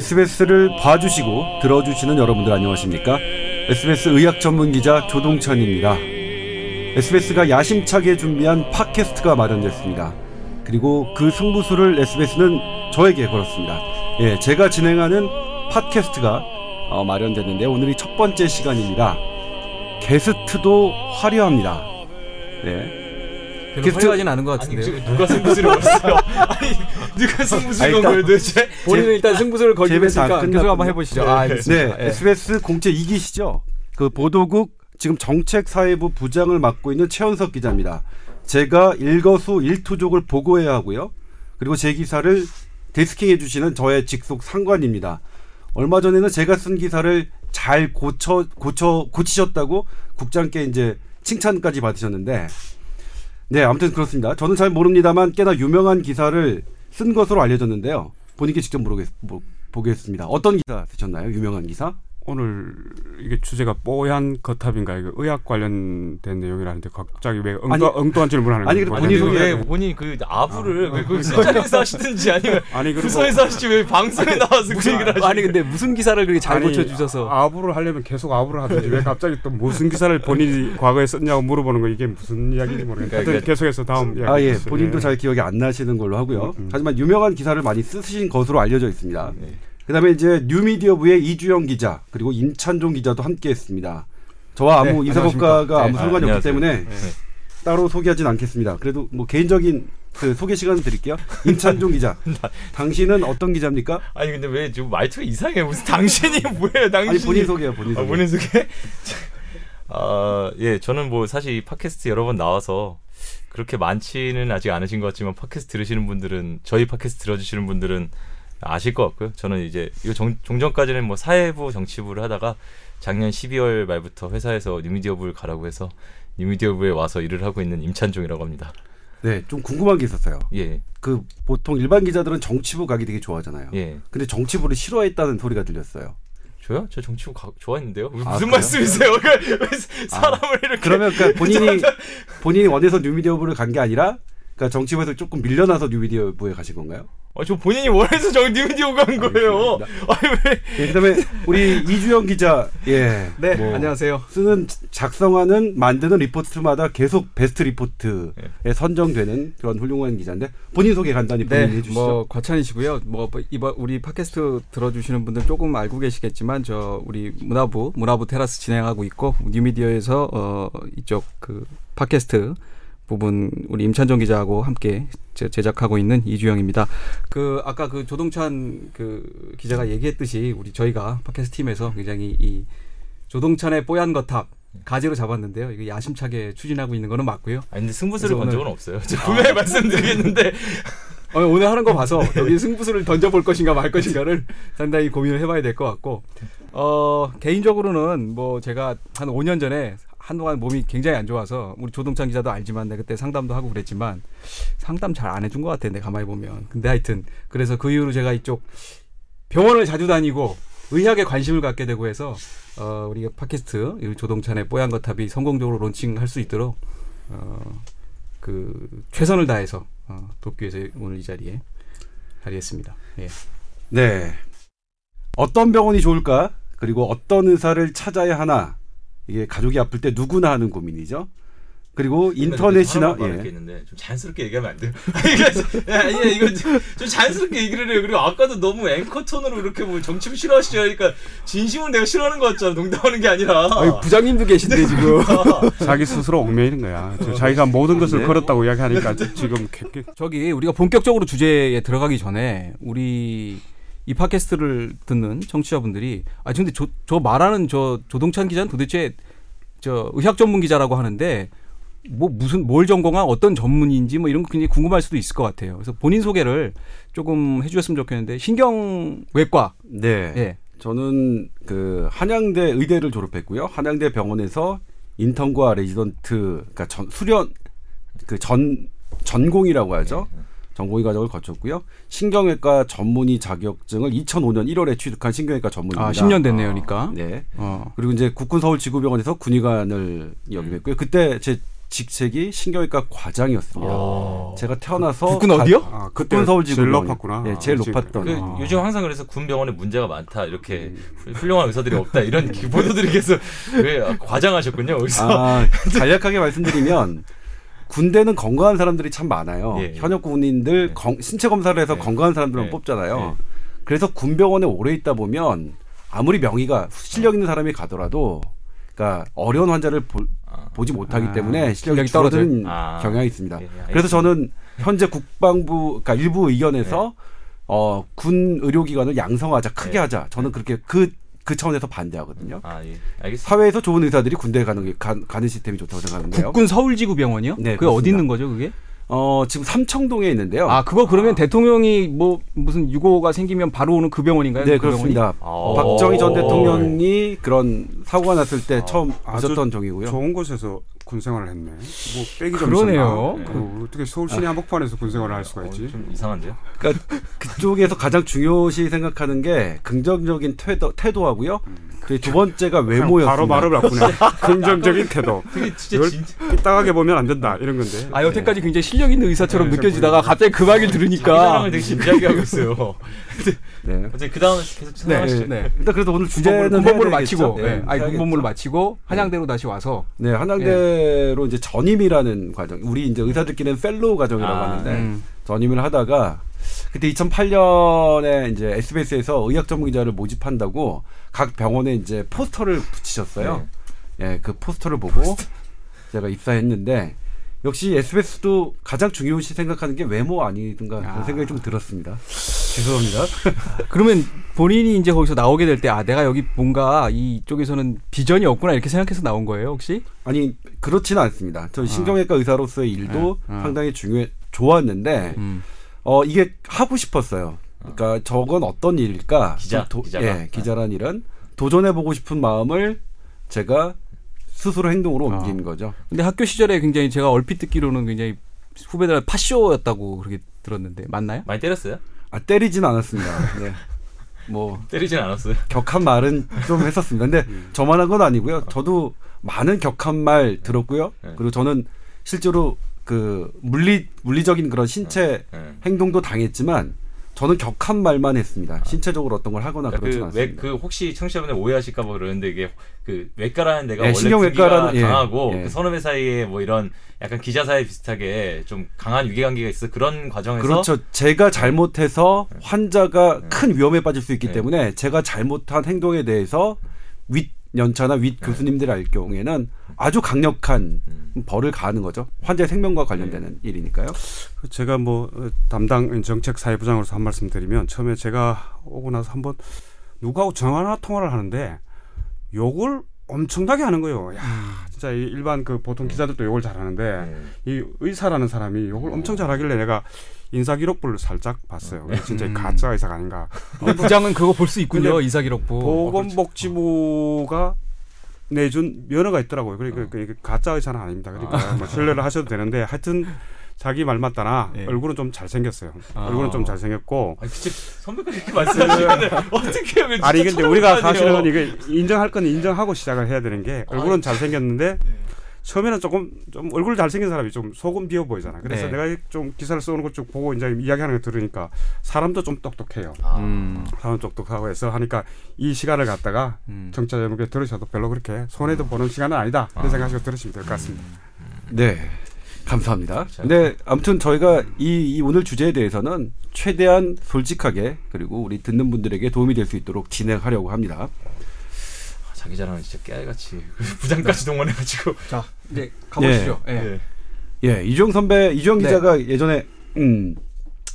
네, SBS를 봐주시고 들어주시는 여러분들 안녕하십니까? SBS 의학 전문 기자 조동찬입니다. SBS가 야심차게 준비한 팟캐스트가 마련됐습니다. 그리고 그 승부수를 SBS는 저에게 걸었습니다. 예, 제가 진행하는 팟캐스트가 어, 마련됐는데 오늘이 첫 번째 시간입니다. 게스트도 화려합니다. 네. 별로 게스트- 화려하진 않은 것. 지금 누가 승부수를 걸었어요? 누가 승부수를 건 거예요 도대체? 본인은 일단 승부수를 안 있으니까 계속. 한번 해보시죠. 네. 아, 네, 알겠습니다. 예. SBS 공채 2기시죠. 그 보도국 지금 정책사회부 부장을 맡고 있는 최현석 기자입니다. 제가 일거수 일투족을 보고해야 하고요. 그리고 제 기사를 데스킹해 주시는 저의 직속 상관입니다. 얼마 전에는 제가 쓴 기사를 잘 고쳐 고쳐 고치셨다고 국장께 이제 칭찬까지 받으셨는데 네, 아무튼 그렇습니다. 저는 잘 모릅니다만 꽤나 유명한 기사를 쓴 것으로 알려졌는데요. 본인께 직접 물어보겠, 뭐, 보겠습니다. 어떤 기사 쓰셨나요? 유명한 기사? 오늘 이게 주제가 뽀얀 거탑인가 이거 의학 관련된 내용이라는데 갑자기 왜 엉뚱, 아니, 엉뚱한 질문하는 아니, 거예요? 본인 소개- 왜 본인 그 아부를 왜그 술자리에서 하시든지 아니면 아니 부서에서 하시지 왜 방송에 나와서 그 얘기를 하시지? 아니 근데 무슨 기사를 그렇게 잘 아니, 고쳐주셔서 아부를 하려면 계속 아부를 하든지 왜 갑자기 또 무슨 기사를 본인이 과거에 썼냐고 물어보는 거 이게 무슨 이야기인지 모르겠는데 그러니까- 계속해서 다음 이야기 아, 예. 해주세요. 본인도 예. 잘 기억이 안 나시는 걸로 하고요. 음, 음. 하지만 유명한 기사를 많이 쓰신 것으로 알려져 있습니다. 네. 그 다음에 이제 뉴미디어부의 이주영 기자, 그리고 임찬종 기자도 함께 했습니다. 저와 아무 네, 이사법과가. 아무 네, 상관이 아, 없기. 때문에 네. 따로 소개하진 않겠습니다. 그래도 뭐 개인적인 그 소개 시간을 드릴게요. 임찬종 기자. 당신은 어떤 기자입니까? 아니 근데 왜 지금 말투가 이상해? 무슨 당신이 뭐예요? 당신이 아니 본인 소개요, 본인 아, 소개. 본인 소개? 아, 예, 저는 뭐 사실 이 팟캐스트 여러 번 나와서 그렇게 많지는 아직 않으신 것 같지만 팟캐스트 들으시는 분들은 저희 팟캐스트 들어주시는 분들은 아실 것 같고요. 저는 이제 이거 종, 종전까지는 뭐 사회부 정치부를 하다가 작년 12월 말부터 회사에서 뉴미디어부를 가라고 해서 뉴미디어부에 와서 일을 하고 있는 임찬종이라고 합니다. 네, 좀 궁금한 게 있었어요. 예, 그 보통 일반 기자들은 정치부 가기 되게 좋아하잖아요. 예. 근데 정치부를 싫어했다는 소리가 들렸어요. 저요? 저 정치부 가, 좋아했는데요. 무슨 아? 말씀이세요? 사람을 이렇게 그러면 그러니까 본인이 본인이 원해서 뉴미디어부를 간 게 아니라 그러니까 정치부에서 조금 밀려나서 뉴미디어부에 가신 건가요? 아, 저 본인이 원해서 저 뉴미디어 간 거예요. 아니 왜? 예, 그다음에 우리 이주영 기자 예. 네 뭐 안녕하세요. 쓰는 작성하는 만드는 리포트마다 계속 베스트 리포트에 선정되는 그런 훌륭한 기자인데 본인 소개 간단히 본인 네, 해주시죠. 뭐 과찬이시고요. 뭐 이번 우리 팟캐스트 들어주시는 분들 조금 알고 계시겠지만 저 우리 문화부 문화부 테라스 진행하고 있고 뉴미디어에서 어 이쪽 그 팟캐스트 부분 우리 임찬정 기자하고 함께 제- 제작하고 있는 이주영입니다. 그 아까 그 조동찬 그 기자가 얘기했듯이 우리 저희가 팟캐스트 팀에서 굉장히 이 조동찬의 뽀얀 거탑 가지로 잡았는데요. 이거 야심차게 추진하고 있는 거는 맞고요. 아니 근데 승부수를 건 오늘- 적은 없어요. 분명히 말씀드리겠는데 어, 오늘 하는 거 봐서 여기 승부수를 던져볼 것인가 말 것인가를 상당히 고민을 해봐야 될 것 같고 어, 개인적으로는 뭐 제가 한 5년 전에 한동안 몸이 굉장히 안 좋아서 우리 조동찬 기자도 알지만 내가 그때 상담도 하고 그랬지만 상담 잘 안 해준 것 같아 내 가만히 보면 근데 하여튼 그래서 그 이후로 제가 이쪽 병원을 자주 다니고 의학에 관심을 갖게 되고 해서 어, 우리 팟캐스트 이 조동찬의 뽀얀 거탑이 성공적으로 론칭할 수 있도록 어, 그 최선을 다해서 어, 돕기 위해서 오늘 이 자리에 자리했습니다. 예. 네. 어떤 병원이 좋을까? 그리고 어떤 의사를 찾아야 하나? 이게 가족이 아플 때 누구나 하는 고민이죠. 그리고 인터넷이나 예. 있는데 좀 자연스럽게 얘기하면 안 돼요. 이게 야, 야, 이거 좀, 좀 자연스럽게 얘기를 해요. 그리고 아까도 너무 앵커 톤으로 이렇게 뭐 정치부 싫어하시죠. 그러니까 진심은 내가 싫어하는 것 같잖아. 농담하는 게 아니라. 아니, 부장님도 계신데 지금 자기 스스로 얽매이는 거야. 저 자기가 모든 것을 네. 걸었다고 이야기하니까 지금 개- 저기 우리가 본격적으로 주제에 들어가기 전에 우리 이 팟캐스트를 듣는 청취자분들이 아 근데 저, 저 말하는 저 조동찬 기자는 도대체 저 의학 전문 기자라고 하는데 뭐 무슨 뭘 전공한 어떤 전문인지 뭐 이런 거 굉장히 궁금할 수도 있을 것 같아요. 그래서 본인 소개를 조금 해주셨으면 좋겠는데 신경외과 네. 예. 저는 그 한양대 의대를 졸업했고요. 한양대 병원에서 인턴과 레지던트 그러니까 전, 수련 그 전 전공이라고 하죠. 전공의 과정을 거쳤고요. 신경외과 전문의 자격증을 2005년 1월에 취득한 신경외과 전문입니다. 아 10년 됐네요, 그러니까. 네. 어. 그리고 이제 국군 서울지구병원에서 군의관을 역임했고요. 그때 제 직책이 신경외과 과장이었습니다. 어. 제가 태어나서 국군 가- 어디요? 아, 국군 그때 서울지구병원. 제일 높았구나. 예, 제일 아. 높았던. 그 아. 요즘 항상 그래서 군 병원에 문제가 많다 이렇게 음. 훌- 훌륭한 의사들이 없다 이런 기- 보도들이 계속 왜 아, 과장하셨군요 여기서 아, 간략하게 말씀드리면 군대는 건강한 사람들이 참 많아요. 예, 예. 현역 군인들 네. 건- 신체 검사를 해서 네. 건강한 사람들만 네. 뽑잖아요. 네. 그래서 군병원에 오래 있다 보면 아무리 명의가 실력 있는 사람이 가더라도 그러니까 어려운 환자를 볼- 아, 보지 못하기 아, 때문에 실력이? 줄어드는 아. 경향이 있습니다. 예, 예, 그래서. 저는 현재 국방부 그러니까 일부 의견에서 어, 군 의료기관을 양성하자 크게 네. 하자 저는 그렇게 그, 그 차원에서 반대하거든요. 아, 예. 알겠습니다. 사회에서 좋은 의사들이 군대에 가는 게 가, 는 시스템이 좋다고 생각하는데요. 국군 서울지구 병원이요? 네, 그게 어디 그렇습니다. 있는 거죠, 그게? 어, 지금 삼청동에 있는데요. 아, 그거 그러면 대통령이 뭐 무슨 유고가 생기면 바로 오는 그 병원인가요? 네, 그? 그렇습니다. 어. 박정희 전 대통령이 그런 사고가 났을 때 처음 아주 오셨던 종이고요. 좋은 곳에서 군 생활을 했네. 뭐 빼기 좀 그러네요. 있었나? 그 어떻게 서울 시내 한복판에서 군 생활을 할 수가 어, 있지? 좀 이상한데요? 그러니까 그쪽에서 가장 중요시 생각하는 게 긍정적인 태도, 태도하고요. 그리고 두 번째가 외모였습니다. 바로 말을 바꾸네. 긍정적인 태도. 진짜 진짜 삐딱하게 보면 안 된다 이런 건데. 아, 여태까지 굉장히 실력 있는 의사처럼 네, 느껴지다가 갑자기 그 말을 들으니까 되게 진지하게 하고 있어요. 네. 어차피 그 다음 계속 네, 생각하시죠. 네. 일단 그래서 오늘 주제는 군복무를 해야 마치고? 네. 아니. 군복무를 마치고 한양대로 다시 와서 네, 한양대 로 이제 전임이라는 과정. 우리 이제 의사들끼리는 fellow 과정이라고 아, 하는데 음. 전임을 하다가 그때 2008년에 이제 SBS에서 의학 전문 기자를 모집한다고 각 병원에 이제 포스터를 붙이셨어요. 예, 그 포스터를 보고 제가 입사했는데 역시 SBS도 가장 중요시 생각하는 게 외모 아니던가 아. 그런 생각이 좀 들었습니다. 죄송합니다. 그러면 본인이 이제 거기서 나오게 될 때 아 내가 여기 뭔가 이쪽에서는 비전이 없구나 이렇게 생각해서 나온 거예요 혹시? 아니 그렇지는 않습니다. 저 신경외과 의사로서의 일도 아. 아. 상당히 중요해 좋았는데 음. 어 이게 하고 싶었어요. 그러니까 저건 어떤 일일까? 기자, 좀 기자가. 예, 기자란 일은 도전해 보고 싶은 마음을 제가 스스로 행동으로 아. 옮긴 거죠. 근데 학교 시절에 굉장히 제가 얼핏 듣기로는 굉장히 후배들 파쇼였다고 그렇게 들었는데 맞나요? 많이 때렸어요? 아 때리진 않았습니다. 네. 뭐 때리진 않았어요. 격한 말은 좀 했었습니다. 근데 저만 한 건 아니고요. 저도 많은 격한 말 들었고요. 네. 그리고 저는 실제로 그 물리 물리적인 그런 신체 네. 행동도 당했지만 저는 격한 말만 했습니다. 신체적으로 어떤 걸 하거나 그러니까 그, 외, 않습니다. 그 혹시 청취자분들 오해하실까 봐 그러는데 이게 그 외과라는 데가 예, 원래 신경외과라는- 예, 강하고 예. 그 선후배 사이에 뭐 이런 약간 기자 사이 비슷하게 좀 강한 유괴관계가 있어 그런 과정에서 그렇죠. 제가 잘못해서 환자가 네. 큰 위험에 빠질 수 있기 네. 때문에 제가 잘못한 행동에 대해서 윗 연차나 윗 교수님들 알 경우에는 아주 강력한 음. 벌을 가하는 거죠. 환자의 생명과 관련되는 일이니까요. 제가 뭐 어, 담당 정책 사회부장으로서 한 말씀 드리면 처음에 제가 오고 나서 한번 누구하고 전화 통화를 하는데 욕을 엄청나게 하는 거예요. 야, 진짜 이 일반 그 보통 기자들도 욕을 잘하는데 네. 이 의사라는 사람이 욕을 엄청 잘하길래 내가 인사 기록부를 살짝 봤어요. 이게 진짜 음. 가짜 의사가 아닌가. 근데 부장은 그거 볼 수 있군요 근데 이사기록부. 보건복지부가 내준 면허가 있더라고요. 그러니까 그 이게 가짜 의사는 아닙니다. 그러니까 뭐 신뢰를 하셔도 되는데 하여튼 자기 말 맞다나 예. 얼굴은 좀 잘생겼어요. 아. 얼굴은 좀 잘생겼고 진짜 선배가 이렇게 말씀하시는데 어떻게 하면 아니 근데 우리가 사실은. 이게 인정할 건 인정하고 시작을 해야 되는 게 얼굴은 아이. 잘생겼는데 처음에는 조금 좀 얼굴 잘생긴 사람이 좀 속은 비어 보이잖아. 그래서 네. 내가 좀 기사를 써오는 것 쭉 보고 이제 이야기하는 거 들으니까 사람도 좀 똑똑해요. 아, 음. 사람 똑똑하고 해서 하니까 이 시간을 갖다가 음. 정치자 여러분께 들으셔도 별로 그렇게 손해도 보는 시간은 아니다. 이런 아. 생각하시고 들으시면 될 것 같습니다. 네. 감사합니다. 자. 근데 아무튼 저희가 이, 이 오늘 주제에 대해서는 최대한 솔직하게 그리고 우리 듣는 분들에게 도움이 될 수 있도록 진행하려고 합니다. 자기 자랑은 진짜 깨알같이 부장까지 동원해가지고 자 이제 가보시죠. 예. 예. 예, 이주영 선배, 이주영 네. 기자가 예전에 음,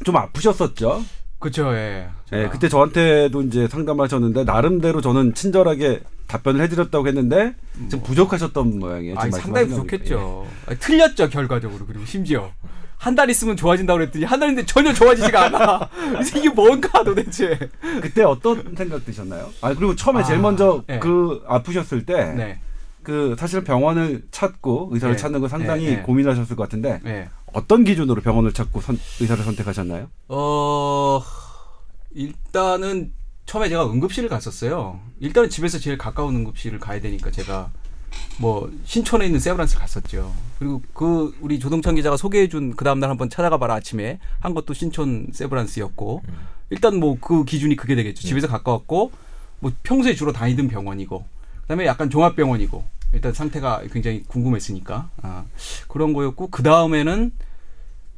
좀 아프셨었죠. 그렇죠. 예. 예. 그때 저한테도 이제 상담하셨는데 나름대로 저는 친절하게 답변을 해드렸다고 했는데 좀 부족하셨던 모양이에요. 아니, 상당히 부족했죠. 아니, 틀렸죠 결과적으로 그리고 심지어 한 달 있으면 좋아진다고 그랬더니 한 달인데 전혀 좋아지지가 않아. 그래서 이게 뭔가 도대체. 그때 어떤 생각 드셨나요? 아 그리고 처음에 제일 아, 먼저 네. 그 아프셨을 때 네. 그 사실 병원을 찾고 의사를 네. 찾는 거 상당히. 고민하셨을 것 같은데 네. 어떤 기준으로 병원을 찾고 선- 의사를 선택하셨나요? 어 일단은 처음에 제가 응급실을 갔었어요. 일단은 집에서 제일 가까운 응급실을 가야 되니까 제가 뭐 신촌에 있는 세브란스 갔었죠. 그리고 그 우리 조동찬 기자가 소개해준 그 다음날 한번 찾아가 봐라 아침에 한 것도 신촌 세브란스였고 음. 일단 뭐 그 기준이 그게 되겠죠. 집에서 가까웠고 뭐 평소에 주로 다니던 병원이고 그다음에 약간 종합병원이고 일단 상태가 굉장히 궁금했으니까 아, 그런 거였고 그 다음에는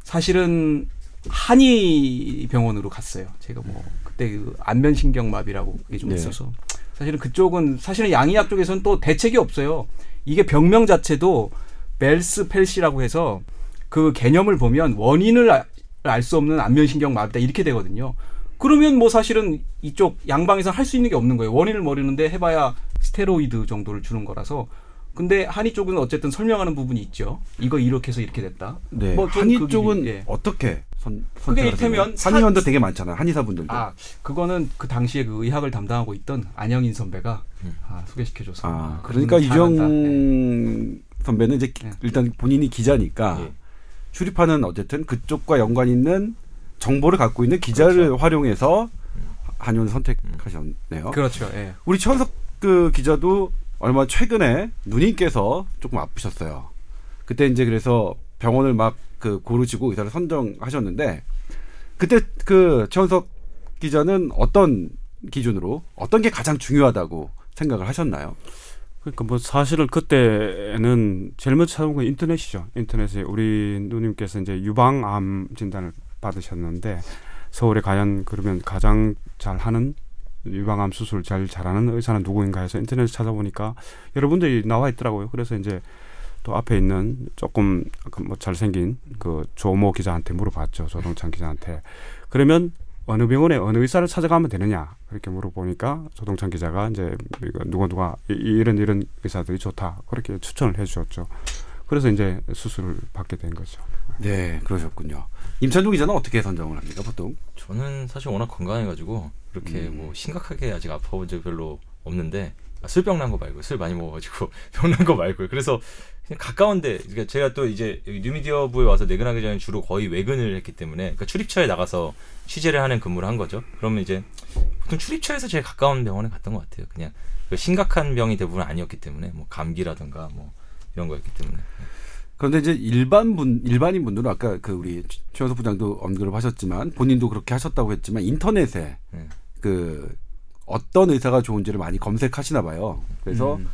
사실은 한의 병원으로 갔어요. 제가 뭐 그때 그 안면신경마비라고 그게 좀 네. 있어서 사실은 그쪽은 사실은 양의학 쪽에서는 또 대책이 없어요. 이게 병명 자체도 벨스 펠시라고 해서 그 개념을 보면 원인을 알수 없는 안면신경 마비다 이렇게 되거든요. 그러면 뭐 사실은 이쪽 양방에서 할 수 있는 게 없는 거예요. 원인을 모르는데 해봐야 스테로이드 정도를 주는 거라서. 근데 한의 쪽은 어쨌든 설명하는 부분이 있죠. 이거 이렇게 해서 이렇게 됐다. 네. 뭐좀 한의 그 쪽은 예. 어떻게 선, 그게 하세요? 한의원도 되게 많잖아요. 한의사분들도. 아, 그거는 그 당시에 그 의학을 담당하고 있던 안영인 선배가 음. 아, 소개시켜줘서. 아, 아, 그러니까 그분은 잘한다. 네. 이정 선배는 이제 기- 네. 일단 본인이 기자니까 예. 출입하는 어쨌든 그쪽과 연관 있는 정보를 갖고 있는 기자를 활용해서 한의원 선택하셨네요. 그렇죠. 예. 우리 최원석 그 기자도 얼마 최근에 누님께서 조금 아프셨어요. 그때 이제 그래서 병원을 막 그 고르시고 의사를 선정하셨는데 그때 그 최원석 기자는 어떤 기준으로 어떤 게 가장 중요하다고 생각을 하셨나요? 그러니까 뭐 사실은 그때는 제일 먼저 찾아본 건 인터넷이죠. 인터넷에 우리 누님께서 이제 유방암 진단을 받으셨는데 서울에 과연 그러면 가장 잘 하는 유방암 수술 잘 잘하는 의사는 누구인가 해서 인터넷에 찾아보니까 여러분들이 나와 있더라고요. 그래서 이제 또 앞에 있는 조금 뭐 잘생긴 그 조모 기자한테 물어봤죠. 조동찬 기자한테. 그러면 어느 병원에 어느 의사를 찾아가면 되느냐 그렇게 물어보니까 조동찬 기자가 이제 누가 누가 이- 이런 이런 의사들이 좋다 그렇게 추천을 해주셨죠. 그래서 이제 수술을 받게 된 거죠. 네, 그러셨군요. 임찬종 기자는 어떻게 선정을 합니까, 보통? 저는 사실 워낙 건강해가지고 그렇게 음. 뭐 심각하게 아직 아파본 적 별로 없는데 아, 술병 난 거 말고 술 많이 먹어가지고 병 난 거 말고요. 그래서 그냥 가까운데 그러니까 제가 또 이제 뉴미디어부에 와서 내근하기 전에 주로 거의 외근을 했기 때문에 그러니까 출입처에 나가서 취재를 하는 근무를 한 거죠. 그러면 이제 보통 출입처에서 제일 가까운 병원에 갔던 것 같아요. 그냥 그 심각한 병이 대부분 아니었기 때문에 뭐 감기라든가 뭐 이런 거였기 때문에 그런데 이제 일반 분 일반인 분들은 아까 그 우리 최- 최원석 부장도 언급을 하셨지만 본인도 그렇게 하셨다고 했지만 인터넷에 네. 그 어떤 의사가 좋은지를 많이 검색하시나 봐요. 그래서 음.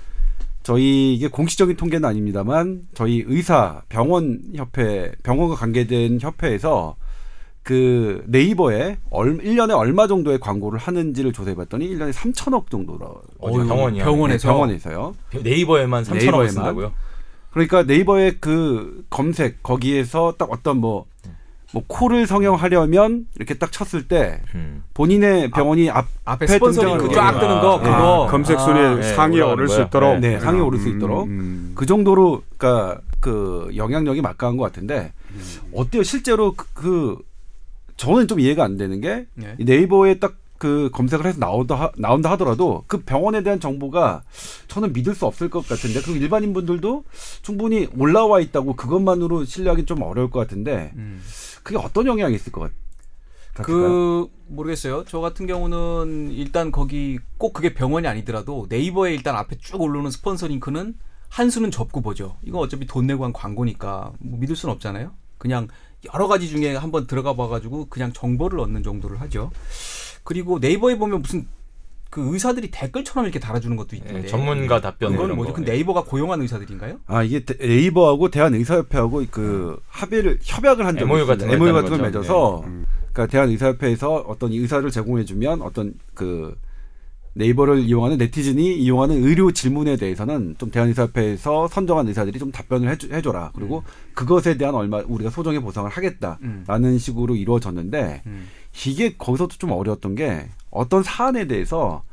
저희 이게 공식적인 통계는 아닙니다만 저희 의사 병원 협회 병원과 관계된 협회에서 그 네이버에 얼, 1년에 얼마 정도의 광고를 하는지를 조사해 봤더니 1년에 3천억 정도로 병원이요? 병원에서 병원에서요. 네이버에만 3천 원 네이버에만? 쓴다고요? 그러니까 네이버의 그 검색 거기에서 딱 어떤 뭐, 뭐 코를 성형하려면 이렇게 딱 쳤을 때 음. 본인의 병원이 앞, 앞에 앞에 스폰서 링크 쫙 거. 뜨는 거 아, 그거 검색 아, 순위에 네, 상위에 올라가는 오를 수? 있도록 네, 상위에 오를 수 음, 있도록. 음. 그 정도로 그러니까 그 영향력이 막강한 것 같은데 어때요? 실제로 그, 그 저는 좀 이해가 안 되는 게 네. 이 네이버에 딱 그 검색을 해서 나온다 하- 나온다 하더라도 그 병원에 대한 정보가 저는 믿을 수 없을 것 같은데 그리고 일반인 분들도 충분히 올라와 있다고 그것만으로 신뢰하기 좀 어려울 것 같은데 음. 그게 어떤 영향이 있을 것 같, 같을까요? 그 모르겠어요. 저 같은 경우는 일단 거기 꼭 그게 병원이 아니더라도 네이버에 일단 앞에 쭉 올라오는 스폰서 링크는 한 수는 접고 보죠. 이거 어차피 돈 내고 한 광고니까 뭐 믿을 수는 없잖아요. 그냥 여러 가지 중에 한번 들어가 봐가지고 그냥 정보를 얻는 정도를 하죠. 그리고 네이버에 보면 무슨 그 의사들이 댓글처럼 이렇게 달아주는 것도 있던데. 예, 전문가 답변 이런 뭐죠? 거. 그 네이버가 고용한 의사들인가요? 아 이게 데- 네이버하고 대한의사협회하고 그 합의를 협약을 한 적이 MOU 있습니다. 같은 거 MOU 같은 걸 거죠. 맺어서 음. 그러니까 대한의사협회에서 어떤 이 의사를 제공해주면 어떤 그 네이버를 이용하는 네티즌이 이용하는 의료 질문에 대해서는 좀 대한의사협회에서 선정한 의사들이 좀 답변을 해줘, 해줘라. 그리고 그것에 대한 얼마 우리가 소정의 보상을 하겠다라는 음. 식으로 이루어졌는데 음. 이게 거기서도 좀 어려웠던 게 어떤 사안에 대해서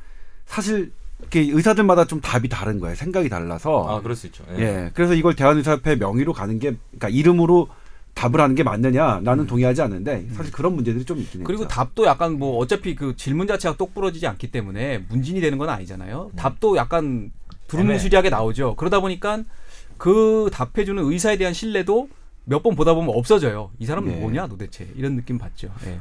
사실 이렇게 의사들마다 좀 답이 다른 거예요. 생각이 달라서. 아 그럴 수 있죠. 예. 예. 그래서 이걸 대한의사협회 명의로 가는 게, 그러니까 이름으로 답을 하는 게 맞느냐, 나는 동의하지 않는데 사실 그런 문제들이 좀 있긴 음. 그리고 했죠. 답도 약간 뭐 어차피 그 질문 자체가 똑부러지지 않기 때문에 문진이 되는 건 아니잖아요. 답도 약간 두루뭉술하게 나오죠. 그러다 보니까 그 답해주는 의사에 대한 신뢰도 몇 번 보다 보면 없어져요. 이 사람은 네. 뭐냐 도대체 이런 느낌 받죠. 예.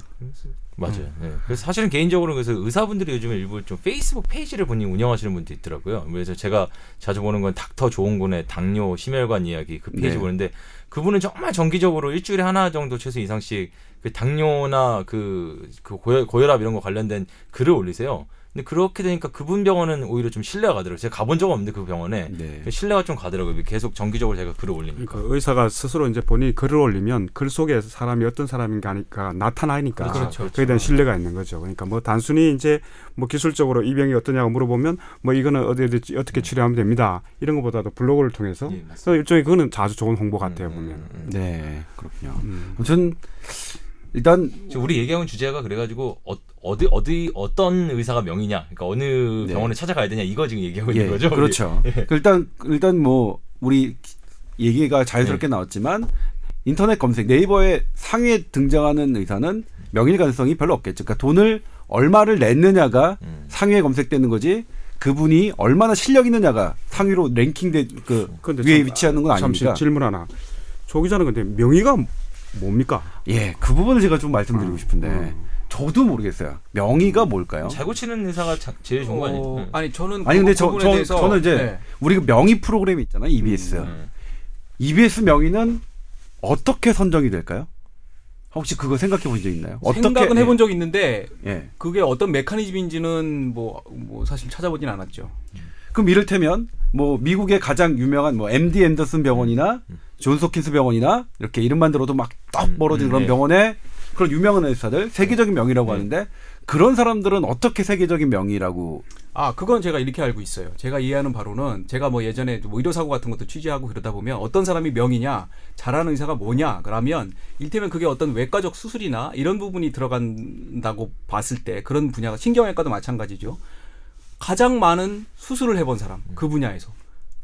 맞아요. 네. 그래서 사실은 개인적으로 그래서 의사분들이 요즘에 일부 좀 페이스북 페이지를 본인 운영하시는 분도 있더라고요. 그래서 제가 자주 보는 건 닥터 조홍근의 당뇨 심혈관 이야기 그 페이지 네. 보는데 그분은 정말 정기적으로 일주일에 하나 정도 최소 이상씩 그 당뇨나 그, 그 고혈, 고혈압 이런 거 관련된 글을 올리세요. 근데 그렇게 되니까 그분 병원은 오히려 좀 신뢰가 가더라고요. 제가 가본 적 없는데 그 병원에 네. 신뢰가 좀 가더라고요. 계속 정기적으로 제가 글을 올리니까. 그러니까 의사가 스스로 이제 본인이 글을 올리면 글 속에 사람이 어떤 사람인가 하니까 나타나니까 그렇죠. 그에 대한 신뢰가 있는 거죠. 그러니까 뭐 단순히 이제 뭐 기술적으로 이 병이 어떠냐고 물어보면 뭐 이거는 어디 어디 어떻게 치료하면 됩니다. 이런 것보다도 블로그를 통해서 예. 그래서 일종의 그거는 아주 좋은 홍보 같아요 음, 보면. 음, 음. 네, 그렇군요. 음. 아무튼 일단 우리 얘기하는 주제가 그래가지고 어, 어디 어디 어떤 의사가 명이냐, 그러니까 어느 네. 병원에 찾아가야 되냐 이거 지금 얘기하고 예, 있는 거죠. 우리? 그렇죠. 그 일단 일단 뭐 우리 얘기가 자연스럽게 네. 나왔지만 인터넷 검색 네이버에 상위에 등장하는 의사는 명일 가능성이 별로 없겠죠. 그러니까 돈을 얼마를 냈느냐가 음. 상위에 검색되는 거지. 그분이 얼마나 실력 있느냐가 상위로 랭킹돼 그 근데 위에 참- 위치하는 건 잠시 아닙니까? 질문 하나. 조 기자는 근데 명의가 뭡니까? 예, 그 부분을 제가 좀 말씀드리고 음, 싶은데 음. 저도 모르겠어요. 명의가 뭘까요? 잘 고치는 의사가 자- 제일 좋은 거 아니에요? 어, 네. 아니 저는 아니 근데 그 저, 부분에 저 대해서 저는 이제 네. 우리가 명의 프로그램이 있잖아요, EBS. 음. EBS 명의는 어떻게 선정이 될까요? 혹시 그거 생각해 본 적 있나요? 생각은 해본 적 있는데 예. 그게 어떤 메커니즘인지는 뭐, 뭐 사실 찾아보진 않았죠. 그럼 이를테면 뭐 미국의 가장 유명한 뭐 MD 앤더슨 병원이나 존스 홉킨스 병원이나 이렇게 이름만 들어도 막떡 음, 벌어진 음, 그런 네. 병원에 그런 유명한 의사들 세계적인 명의라고 네. 하는데 그런 사람들은 어떻게 세계적인 명의라고 아, 그건 제가 이렇게 알고 있어요. 제가 이해하는 바로는 제가 뭐 예전에 뭐 의료 사고 같은 것도 취재하고 그러다 보면 어떤 사람이 명이냐, 잘하는 의사가 뭐냐, 그러면 일테면 그게 어떤 외과적 수술이나 이런 부분이 들어간다고 봤을 때 그런 분야가 신경외과도 마찬가지죠. 가장 많은 수술을 해본 사람, 그 분야에서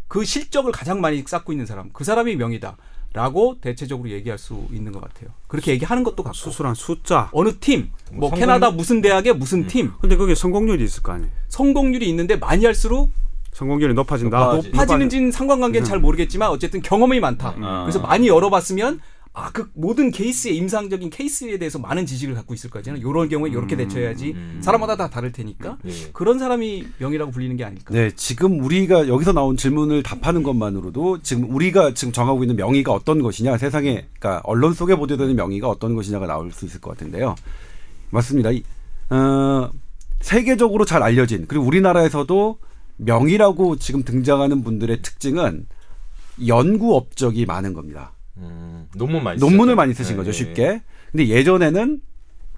그 실적을 가장 많이 쌓고 있는 사람, 그 사람이 명이다. 라고 대체적으로 얘기할 수 있는 것 같아요. 그렇게 얘기하는 것도 같고 수술한 숫자. 어느 팀, 뭐 성공- 캐나다 무슨 대학의 무슨 팀 근데 그게 성공률이 있을 거 아니에요. 성공률이 있는데 많이 할수록 성공률이 높아진다. 높아지- 높아지는지는 상관관계는 잘 모르겠지만 어쨌든 경험이 많다. 아. 그래서 많이 열어봤으면 아 그 모든 케이스의 임상적인 케이스에 대해서 많은 지식을 갖고 있을 거잖아요. 이런 경우에 이렇게 대처해야지 음. 사람마다 다 다를 테니까 예. 그런 사람이 명이라고 불리는 게 아닐까. 네, 지금 우리가 여기서 나온 질문을 답하는 것만으로도 지금 우리가 지금 정하고 있는 명의가 어떤 것이냐, 세상에, 그러니까 언론 속에 보도되는 명의가 어떤 것이냐가 나올 수 있을 것 같은데요. 맞습니다. 이, 어, 세계적으로 잘 알려진 그리고 우리나라에서도 명의라고 지금 등장하는 분들의 특징은 연구 업적이 많은 겁니다. 음, 논문 많이 논문을 쓰셨죠? 많이 쓰신 네, 거죠, 네, 쉽게. 근데 예전에는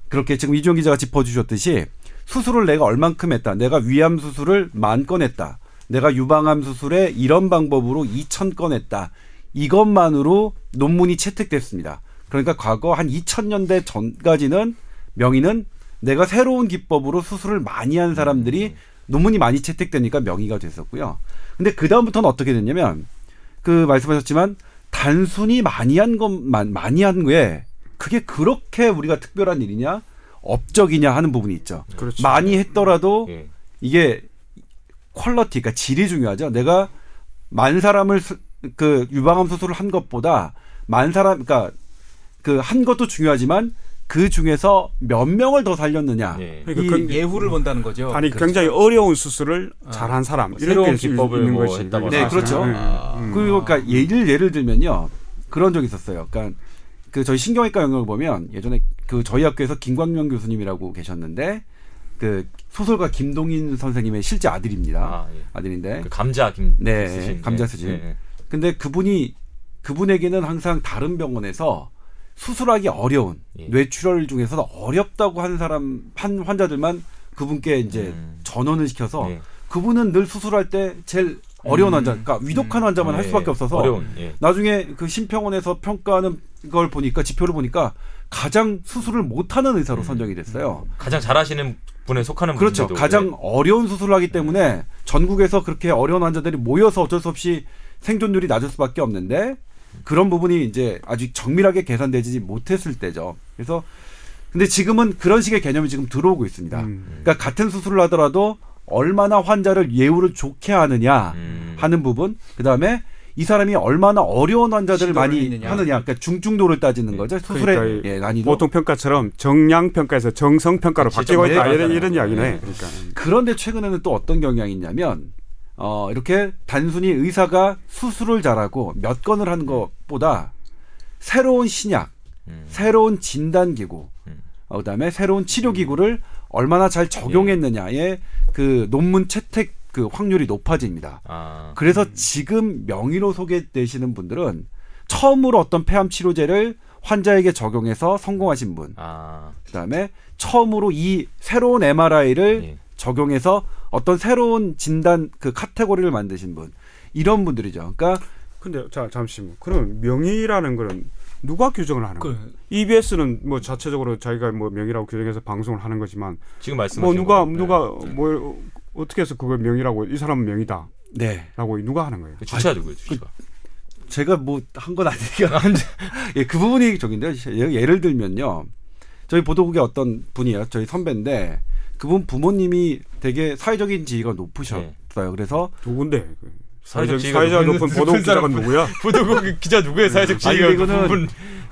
그렇게 지금 이종 기자가 짚어주셨듯이 수술을 내가 얼만큼 했다. 내가 위암 수술을 만 건 했다. 내가 유방암 수술에 이런 방법으로 2천 건 했다. 이것만으로 논문이 채택됐습니다. 그러니까 과거 한 2000년대 전까지는 명의는 내가 새로운 기법으로 수술을 많이 한 사람들이 논문이 많이 채택되니까 명의가 됐었고요. 근데 그다음부터는 어떻게 됐냐면 그 말씀하셨지만 단순히 많이 한 것만 많이 한 거에 그게 그렇게 우리가 특별한 일이냐 업적이냐 하는 부분이 있죠. 그렇죠. 많이 했더라도 예. 이게 퀄러티, 그러니까 질이 중요하죠. 내가 만 사람을 수- 그 유방암 수술을 한 것보다 만 사람, 그러니까 그 한 것도 중요하지만 그 중에서 몇 명을 더 살렸느냐. 예. 그러니까 이 그- 예후를 본다는 거죠. 아니 그렇죠. 굉장히 어려운 수술을 잘한 사람 뭐 이렇게 새로운 할수 기법을 있는 뭐 것이 했다거나. 네, 그렇죠. 음, 아. 음. 그러니까 예를 예를 들면요 그런 적이 있었어요. 그러니까 그 저희 신경외과 영역을 보면 예전에 그 저희 학교에서 김광명 교수님이라고 계셨는데 그 소설가 김동인 선생님의 실제 아들입니다. 아, 예. 아들인데 그 감자 김 네, 쓰신, 감자 예. 쓰신. 예, 예. 근데 그분이 그분에게는 항상 다른 병원에서 수술하기 어려운 예. 뇌출혈 중에서도 어렵다고 한 사람 한 환자들만 그분께 이제 음. 전원을 시켜서 예. 그분은 늘 수술할 때 제일 어려운 음. 환자, 그러니까 위독한 환자만 할 예, 수밖에 없어서 어려운 예. 나중에 그 심평원에서 평가하는 걸 보니까 지표를 보니까 가장 수술을 못하는 의사로 음. 선정이 됐어요. 가장 잘하시는 분에 속하는 그렇죠. 가장 예. 어려운 수술을 하기 때문에 전국에서 그렇게 어려운 환자들이 모여서 어쩔 수 없이 생존율이 낮을 수밖에 없는데 그런 부분이 이제 아주 정밀하게 계산되지 못했을 때죠. 그래서 근데 지금은 그런 식의 개념이 지금 들어오고 있습니다. 음. 그러니까 같은 수술을 하더라도 얼마나 환자를 예우를 좋게 하느냐 음. 하는 부분, 그 다음에 이 사람이 얼마나 어려운 환자들을 많이 했느냐. 하느냐, 그러니까 중증도를 따지는 네. 거죠. 수술의 그러니까 예, 난이도. 보통 평가처럼 정량 평가에서 정성 평가로 바뀌고 있다 네, 이런. 이런 이야기네. 네. 그러니까 그런데 최근에는 또 어떤 경향이 있냐면 어, 이렇게 단순히 의사가 수술을 잘하고 몇 건을 하는 것보다 새로운 신약, 음. 새로운 진단 기구, 음. 어, 그다음에 새로운 치료 기구를 얼마나 잘 적용했느냐의 그 논문 채택 그 확률이 높아집니다. 아. 그래서 지금 명의로 소개되시는 분들은 처음으로 어떤 폐암 치료제를 환자에게 적용해서 성공하신 분, 아. 그다음에 처음으로 이 새로운 MRI를 예. 적용해서 어떤 새로운 진단 그 카테고리를 만드신 분 이런 분들이죠. 그러니까 근데 자 잠시만. 그럼 명의라는 거는 누가 규정을 하는 거예요? 그 EBS는 뭐 자체적으로 자기가 뭐 명의라고 규정해서 방송을 하는 거지만 지금 말씀하신 뭐 누가 거죠. 누가 네. 뭐 어떻게 해서 그걸 명의라고 이 사람은 명의다라고 네 누가 하는 거예요? 그 주체가 누구예요? 주체가. 제가 뭐 한 건 아니니까 예, 그 부분이 저긴데요. 예- 예를 들면요. 저희 보도국의 어떤 분이에요. 저희 선배인데 그분 부모님이 되게 사회적인 지위가 높으셨어요. 그래서 누군데? 사회적 사회적 높은- 높은 높은 보도 기자가. 누구야? 부도국 기자 누구의 사회적 지위가 이거는 부분.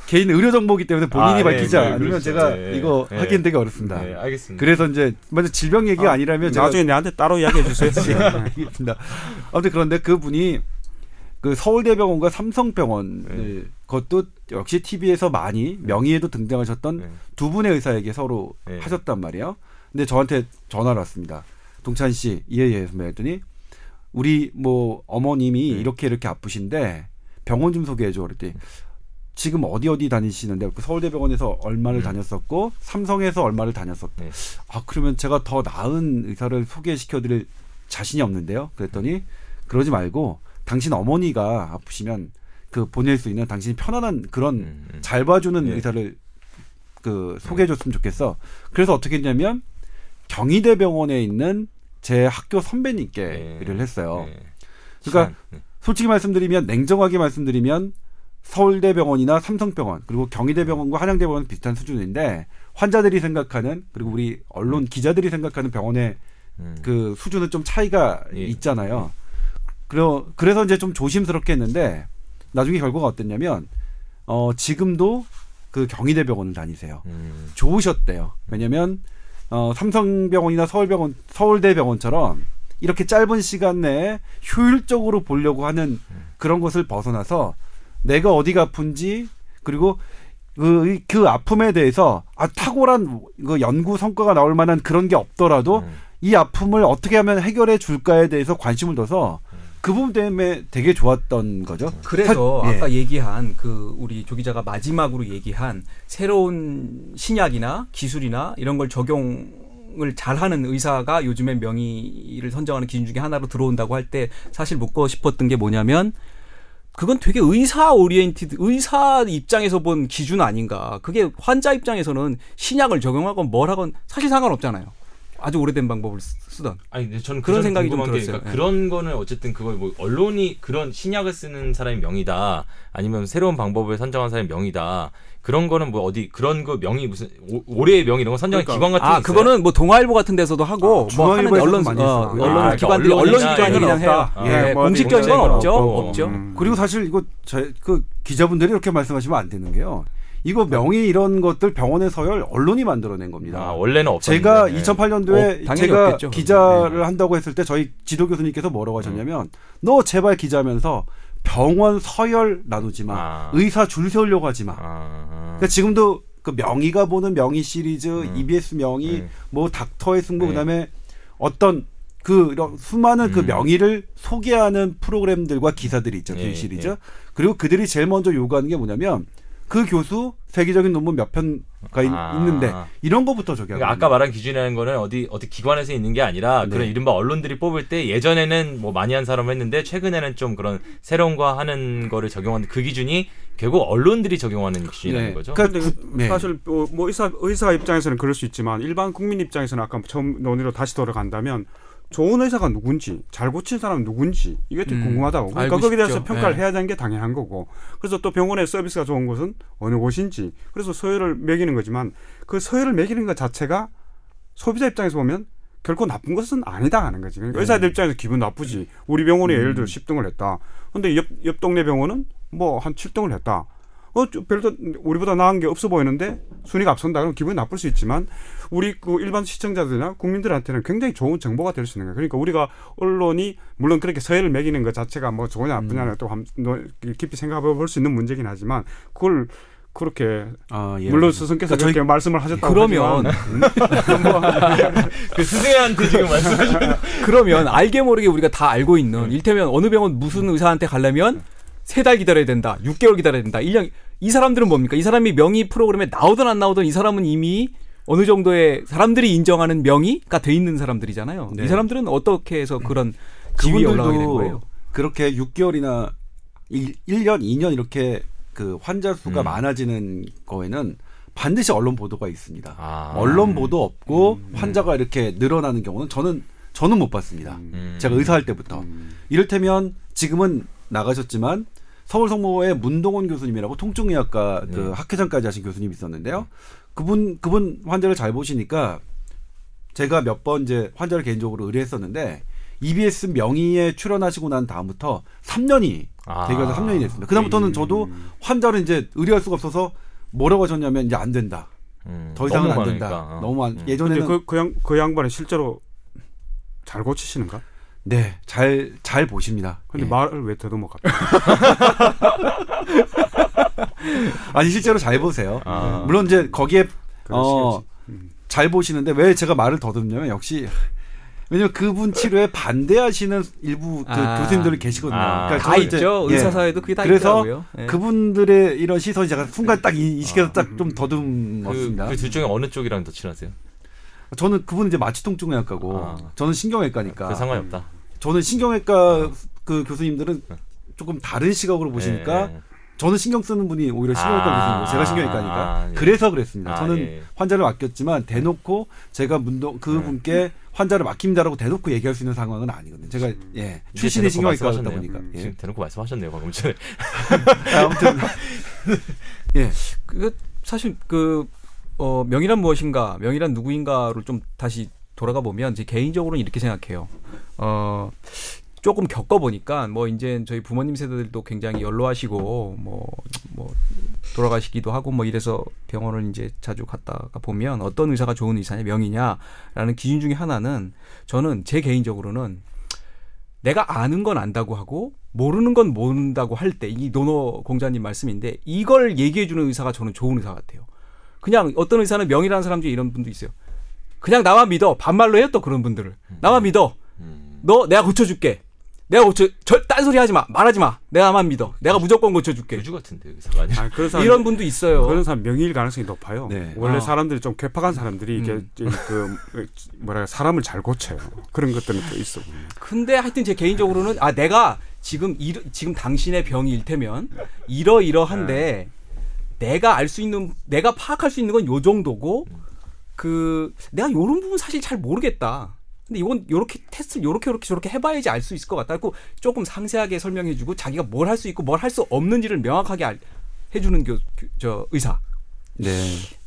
개인 의료 정보기 때문에 본인이 아, 밝히지 네, 네, 않으면 그렇죠. 제가 네, 이거 네. 되게 어렵습니다. 네, 알겠습니다. 그래서 이제 먼저 질병 얘기가 아, 니라면 나중에 내한테 따로 이야기해 주세요. 네. 알겠습니다. 아무튼 그런데 그분이 그 서울대병원과 삼성병원을 네. 그것도 역시 TV에서 많이 명의에도 등장하셨던 네. 두 분의 의사에게 서로 네. 하셨단 말이에요. 근데 저한테 전화를 왔습니다. 동찬 씨, 예예 선배 했더니 우리 뭐 어머님이 네. 이렇게 이렇게 아프신데 병원 좀 소개해 줘 그랬더니 지금 어디 어디 다니시는데 그 서울대병원에서 얼마를 음. 다녔었고 삼성에서 얼마를 다녔었고 네. 아 그러면 제가 더 나은 의사를 소개시켜드릴 자신이 없는데요. 그랬더니 그러지 말고 당신 어머니가 아프시면 그 보낼 수 있는 당신이 편안한 그런 음, 음. 잘 봐주는 네. 의사를 그 소개해줬으면 좋겠어. 그래서 어떻게 했냐면 경희대병원에 있는 제 학교 선배님께 네. 의뢰를 했어요. 네. 그러니까 시간, 네. 솔직히 말씀드리면 냉정하게 말씀드리면 서울대병원이나 삼성병원 그리고 경희대병원과 한양대병원은 비슷한 수준인데 환자들이 생각하는 그리고 우리 언론 기자들이 생각하는 병원의 음. 그 수준은 좀 차이가 예. 있잖아요. 그래서 그래서 이제 좀 조심스럽게 했는데 나중에 결과가 어땠냐면 어 지금도 그 경희대병원을 다니세요. 음. 좋으셨대요. 왜냐면 어 삼성병원이나 서울병원 서울대병원처럼 이렇게 짧은 시간 내에 효율적으로 보려고 하는 그런 것을 벗어나서 내가 어디가 아픈지 그리고 그, 그 아픔에 대해서 아 탁월한 그 연구 성과가 나올 만한 그런 게 없더라도 음. 이 아픔을 어떻게 하면 해결해 줄까에 대해서 관심을 둬서 그 부분 때문에 되게 좋았던 거죠. 그래서 사- 예. 아까 얘기한 그 우리 조 기자가 마지막으로 얘기한 새로운 신약이나 기술이나 이런 걸 적용 을 잘하는 의사가 요즘에 명의를 선정하는 기준 중에 하나로 들어온다고 할 때 사실 묻고 싶었던 게 뭐냐면 그건 되게 의사 oriented 의사 입장에서 본 기준 아닌가. 그게 환자 입장에서는 신약을 적용하건 뭘 하건 사실 상관없잖아요. 아주 오래된 방법을 쓰- 쓰던. 아니 근데 저는 그런 그 점이 생각이 좀 들었어요. 그러니까 예. 그런 거는 어쨌든 그걸 뭐 언론이 그런 신약을 쓰는 사람이 명의다 아니면 새로운 방법을 선정한 사람이 명의다 그런 거는 뭐 어디 그런 그 명의 무슨 오- 올해의 명의 이런 거 선정하는 그러니까. 기관 같은 아? 그거는 뭐 동아일보 같은 데서도 하고 아, 뭐 하는 언론 많이 어, 했어요. 언론 아, 그러니까 기관들이 언론 기관이 이런 그냥 해요. 거. 예, 아, 뭐 공식적인 건 공식적인 없죠. 건 없고. 없죠. 음. 그리고 사실 이거 제, 그 기자분들이 이렇게 말씀하시면 안 되는 게요. 이거 명의 이런 것들 병원의 서열 언론이 만들어낸 겁니다. 아, 원래는 없었는데 제가 네. 2008년도에 어, 제가 없겠죠. 기자를 네. 한다고 했을 때 저희 지도 교수님께서 뭐라고 하셨냐면 너 제발 기자면서 병원 서열 나누지 마. 아. 의사 줄 세우려고 하지 마. 아, 그러니까 지금도 그 명의가 보는 명의 시리즈, 음. EBS 명의, 네. 뭐 닥터의 승부 네. 그다음에 어떤 그 수많은 그 음. 명의를 소개하는 프로그램들과 기사들이 있죠. 예, 그 시리즈. 예. 그리고 그들이 제일 먼저 요구하는 게 뭐냐면 그 교수 세계적인 논문 몇 편가 있- 아. 있는데 이런 거부터 저기 그러니까 아까 말한 기준이라는 거는 어디 어디 기관에서 있는 게 아니라 네. 그런 이른바 언론들이 뽑을 때 예전에는 뭐 많이 한 사람 했는데 최근에는 좀 그런 새로운 거 하는 거를 적용하는 그 기준이 결국 언론들이 적용하는 기준이라는 네. 거죠. 그러니까 근데 구- 네. 사실 뭐, 뭐 의사 의사 입장에서는 그럴 수 있지만 일반 국민 입장에서는 아까 처음 논의로 다시 돌아간다면 좋은 의사가 누군지 잘 고친 사람은 누군지 이게 좀 음, 궁금하다고 그러니까 거기에 대해서 싶죠. 평가를 네. 해야 되는 게 당연한 거고 그래서 또 병원의 서비스가 좋은 곳은 어느 곳인지 그래서 서열을 매기는 거지만 그 서열을 매기는 것 자체가 소비자 입장에서 보면 결코 나쁜 것은 아니다 하는 거지. 그러니까 네. 의사들 입장에서 기분 나쁘지. 우리 병원이 음. 예를 들어 10등을 했다. 근데 옆, 옆 동네 병원은 뭐 한 7등을 했다. 어, 저 별도 우리보다 나은 게 없어 보이는데 순위가 앞선다. 그럼 기분이 나쁠 수 있지만 우리 그 일반 시청자들이나 국민들한테는 굉장히 좋은 정보가 될 수 있는 거예요. 그러니까 우리가 언론이 물론 그렇게 서해를 매기는 것 자체가 뭐 좋으냐 나쁘냐는 음. 또 한- 너- 깊이 생각해 볼 수 있는 문제긴 하지만 그걸 그렇게 아, 예. 물론 스승께서 그러니까 저희- 말씀을 하셨다고 그러면 뭐, 그 스승한테 지금 말씀하시는 그러면 알게 모르게 우리가 다 알고 있는 일테면 어느 병원 무슨 의사한테 가려면 세 달 기다려야 된다. 6개월 기다려야 된다. 1년 이 사람들은 뭡니까? 이 사람이 명의 프로그램에 나오든 안 나오든 이 사람은 이미 어느 정도의 사람들이 인정하는 명의가 돼 있는 사람들이잖아요. 네. 이 사람들은 어떻게 해서 그런 지위에 올라가게 된 거예요? 그렇게 6개월이나 1, 1년, 2년 이렇게 그 환자 수가 음. 많아지는 거에는 반드시 언론 보도가 있습니다. 아. 언론 보도 없고 음. 환자가 이렇게 늘어나는 경우는 저는 저는 못 봤습니다. 음. 제가 의사할 때부터 음. 이를테면 지금은 나가셨지만 서울 성모의 문동원 교수님이라고 통증의학과 그 네. 학회장까지 하신 교수님이 있었는데요. 그분 그분 환자를 잘 보시니까 제가 몇 번 이제 환자를 개인적으로 의뢰했었는데 EBS 명의에 출연하시고 난 다음부터 3년이 아. 대개가 3년이 됐습니다. 그다음부터는 저도 음. 환자를 이제 의뢰할 수가 없어서 뭐라고 하셨냐면 이제 안 된다. 음, 더 이상은 안 된다. 많으니까. 어. 너무 안, 음. 예전에는 그, 그, 양, 그 양반이 실제로 잘 고치시는가? 네, 잘 잘 보십니다. 근데 예. 말을 왜 더듬어 갑자기? 아니 실제로 잘 보세요. 아. 물론 이제 거기에 어. 음. 잘 보시는데 왜 제가 말을 더듬냐면 역시 왜냐면 그분 치료에 반대하시는 일부 그 아. 교수님들이 계시거든요. 아. 그러니까 다 이제, 있죠. 예, 의사 사회도 그게 다 그래서 있더라고요. 예. 그분들의 이런 시선이 제가 순간 딱 이- 인식해서 아. 딱좀 더듬었습니다. 그둘 중에 어느 쪽이랑 더 친하세요? 저는 그분은 이제 마취통증의학과고 아. 저는 신경외과니까 그 상관이 없다. 저는 신경외과 그 교수님들은 조금 다른 시각으로 보시니까 예, 예. 저는 신경 쓰는 분이 오히려 신경외과 아, 교수님이고 제가 신경외과니까 아, 예. 그래서 그랬습니다. 아, 저는 예. 환자를 맡겼지만 대놓고 제가 문동 그 분께 환자를 맡깁니다라고 대놓고 얘기할 수 있는 상황은 아니거든요. 제가 예 출신이 신경외과다. 보니까 음, 예. 지금 대놓고 말씀하셨네요 방금 전에. 아무튼 예그 사실 그 어, 명이란 무엇인가, 명이란 누구인가를 좀 다시 돌아가 보면 제 개인적으로는 이렇게 생각해요. 어, 조금 겪어 보니까 뭐 이제 저희 부모님 세대들도 굉장히 연로하시고 뭐 뭐 돌아가시기도 하고 뭐 이래서 병원을 이제 자주 갔다가 보면 어떤 의사가 좋은 의사냐 명이냐라는 기준 중에 하나는 저는 제 개인적으로는 내가 아는 건 안다고 하고 모르는 건 모른다고 할 때 이 노노 공자님 말씀인데 이걸 얘기해 주는 의사가 저는 좋은 의사 같아요. 그냥 어떤 의사는 명이라는 사람 중에 이런 분도 있어요. 그냥 나만 믿어. 반말로 해요 또 그런 분들을. 나만 믿어. 음. 너 내가 고쳐줄게. 내가 고쳐. 절 딴소리 하지 마. 말하지 마. 내가 나만 믿어. 내가 무조건 고쳐줄게. 교주 같은데 아니라. 아, 그런 사람 이런 분도 있어요. 그런 사람 명의일 가능성이 높아요. 네. 원래 아. 사람들이 좀 괴팍한 사람들이 이게 음. 그 뭐랄까 사람을 잘 고쳐요. 그런 것들은 또 있어. 근데 하여튼 제 개인적으로는 아 내가 지금 이 지금 당신의 병이 일테면 이러이러한데 내가 알 수 있는 내가 파악할 수 있는 건 요 정도고 그 내가 요런 부분 사실 잘 모르겠다. 근데 이건 요렇게 테스트를 요렇게 요렇게 저렇게 해봐야지 알 수 있을 것 같다. 고 조금 상세하게 설명해주고 자기가 뭘 할 수 있고 뭘 할 수 없는지를 명확하게 알, 해주는 교, 교- 저 의사. 네.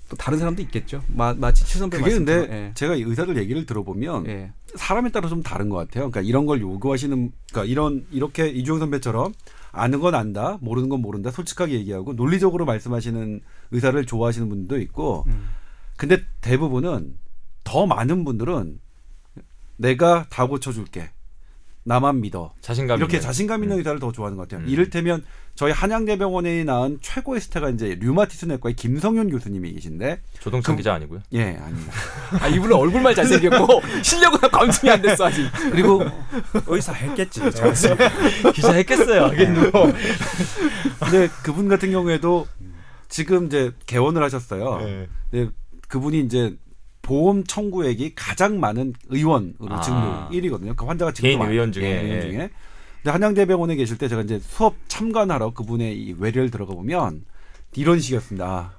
또 다른 사람도 있겠죠. 마, 마치 최 선배 그게 근데 말씀처럼. 제가 이 의사들 얘기를 들어보면 예. 예. 사람에 따라 좀 다른 것 같아요. 그러니까 이런 걸 요구하시는 그러니까 이런 이렇게 이주영 선배처럼 아는 건 안다, 모르는 건 모른다, 솔직하게 얘기하고 논리적으로 말씀하시는 의사를 좋아하시는 분도 있고, 음. 근데 대부분은 더 많은 분들은 내가 다 고쳐줄게, 나만 믿어. 자신감 이렇게 있는. 자신감 있는 음. 의사를 더 좋아하는 것 같아요. 음. 이를테면 저희 한양대병원에 낳은 최고의 스타가 이제 류마티스 내과의 김성윤 교수님이 계신데, 조동찬 그- 기자 아니고요. 예, 아닙니다. 아 이분은 얼굴만 잘생겼고 실력은 검증이 안 됐어 아직. 그리고 의사 했겠지. 기자 했겠어요. 누구. 근데 그분 같은 경우에도 지금 이제 개원을 하셨어요. 네. 그분이 이제 보험 청구액이 가장 많은 의원으로 아. 지금도 1위거든요. 그러니까 환자가 지금 개인 의원 중에. 의원 중에. 근데 한양대병원에 계실 때 제가 이제 수업 참관하러 그분의 이 외래를 들어가 보면 이런 식이었습니다. 아,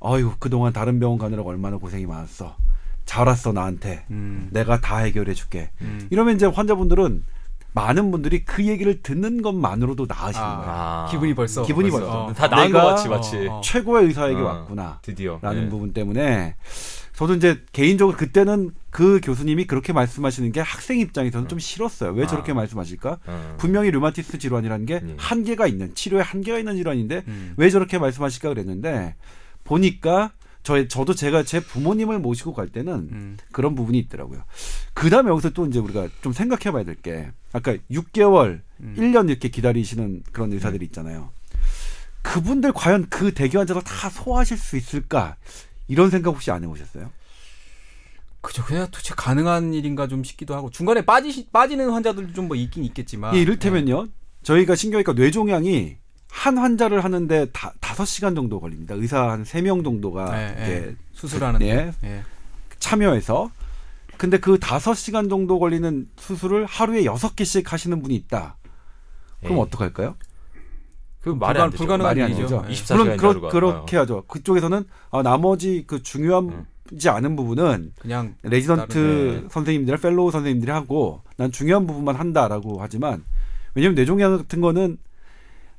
어휴 그동안 다른 병원 가느라고 얼마나 고생이 많았어. 잘 왔어 나한테. 음. 내가 다 해결해 줄게. 음. 이러면 이제 환자분들은 많은 분들이 그 얘기를 듣는 것만으로도 나으시는 아. 거예요. 아. 기분이 벌써 기분이 벌써. 벌써. 어. 다 나은 것 같이 마치. 어, 어. 최고의 의사에게 어, 왔구나. 드디어. 라는 네. 부분 때문에 저도 이제 개인적으로 그때는 그 교수님이 그렇게 말씀하시는 게 학생 입장에서는 좀 싫었어요. 왜 저렇게 아. 말씀하실까? 어. 분명히 류마티스 질환이라는 게 예. 한계가 있는 치료에 한계가 있는 질환인데 음. 왜 저렇게 말씀하실까 그랬는데 보니까 저 저도 제가 제 부모님을 모시고 갈 때는 음. 그런 부분이 있더라고요. 그다음에 여기서 또 이제 우리가 좀 생각해 봐야 될 게 아까 6개월, 음. 1년 이렇게 기다리시는 그런 의사들이 있잖아요. 그분들 과연 그 대기 환자를 다 소화하실 수 있을까? 이런 생각 혹시 안 해보셨어요? 그죠. 그냥 도대체 가능한 일인가 좀 싶기도 하고 중간에 빠지 빠지는 환자들도 좀 뭐 있긴 있겠지만. 이 이를테면요. 저희가 신경외과 뇌종양이 한 환자를 하는데 다, 다섯 시간 정도 걸립니다. 의사 한 세 명 정도가 네, 네. 수술하는데. 예. 예. 참여해서 근데 그 다섯 시간 정도 걸리는 수술을 하루에 여섯 개씩 하시는 분이 있다. 그럼 예. 어떡할까요? 그 말이 안 불가. 불가능한 말이. 예. 24 물론 그러. 그렇게 하죠. 그쪽에서는 아, 나머지 그 중요하지 않은 부분은 그냥 레지던트 다른, 네. 선생님들, fellow 선생님들이 하고 난 중요한 부분만 한다라고 하지만 왜냐면 뇌종양 같은 거는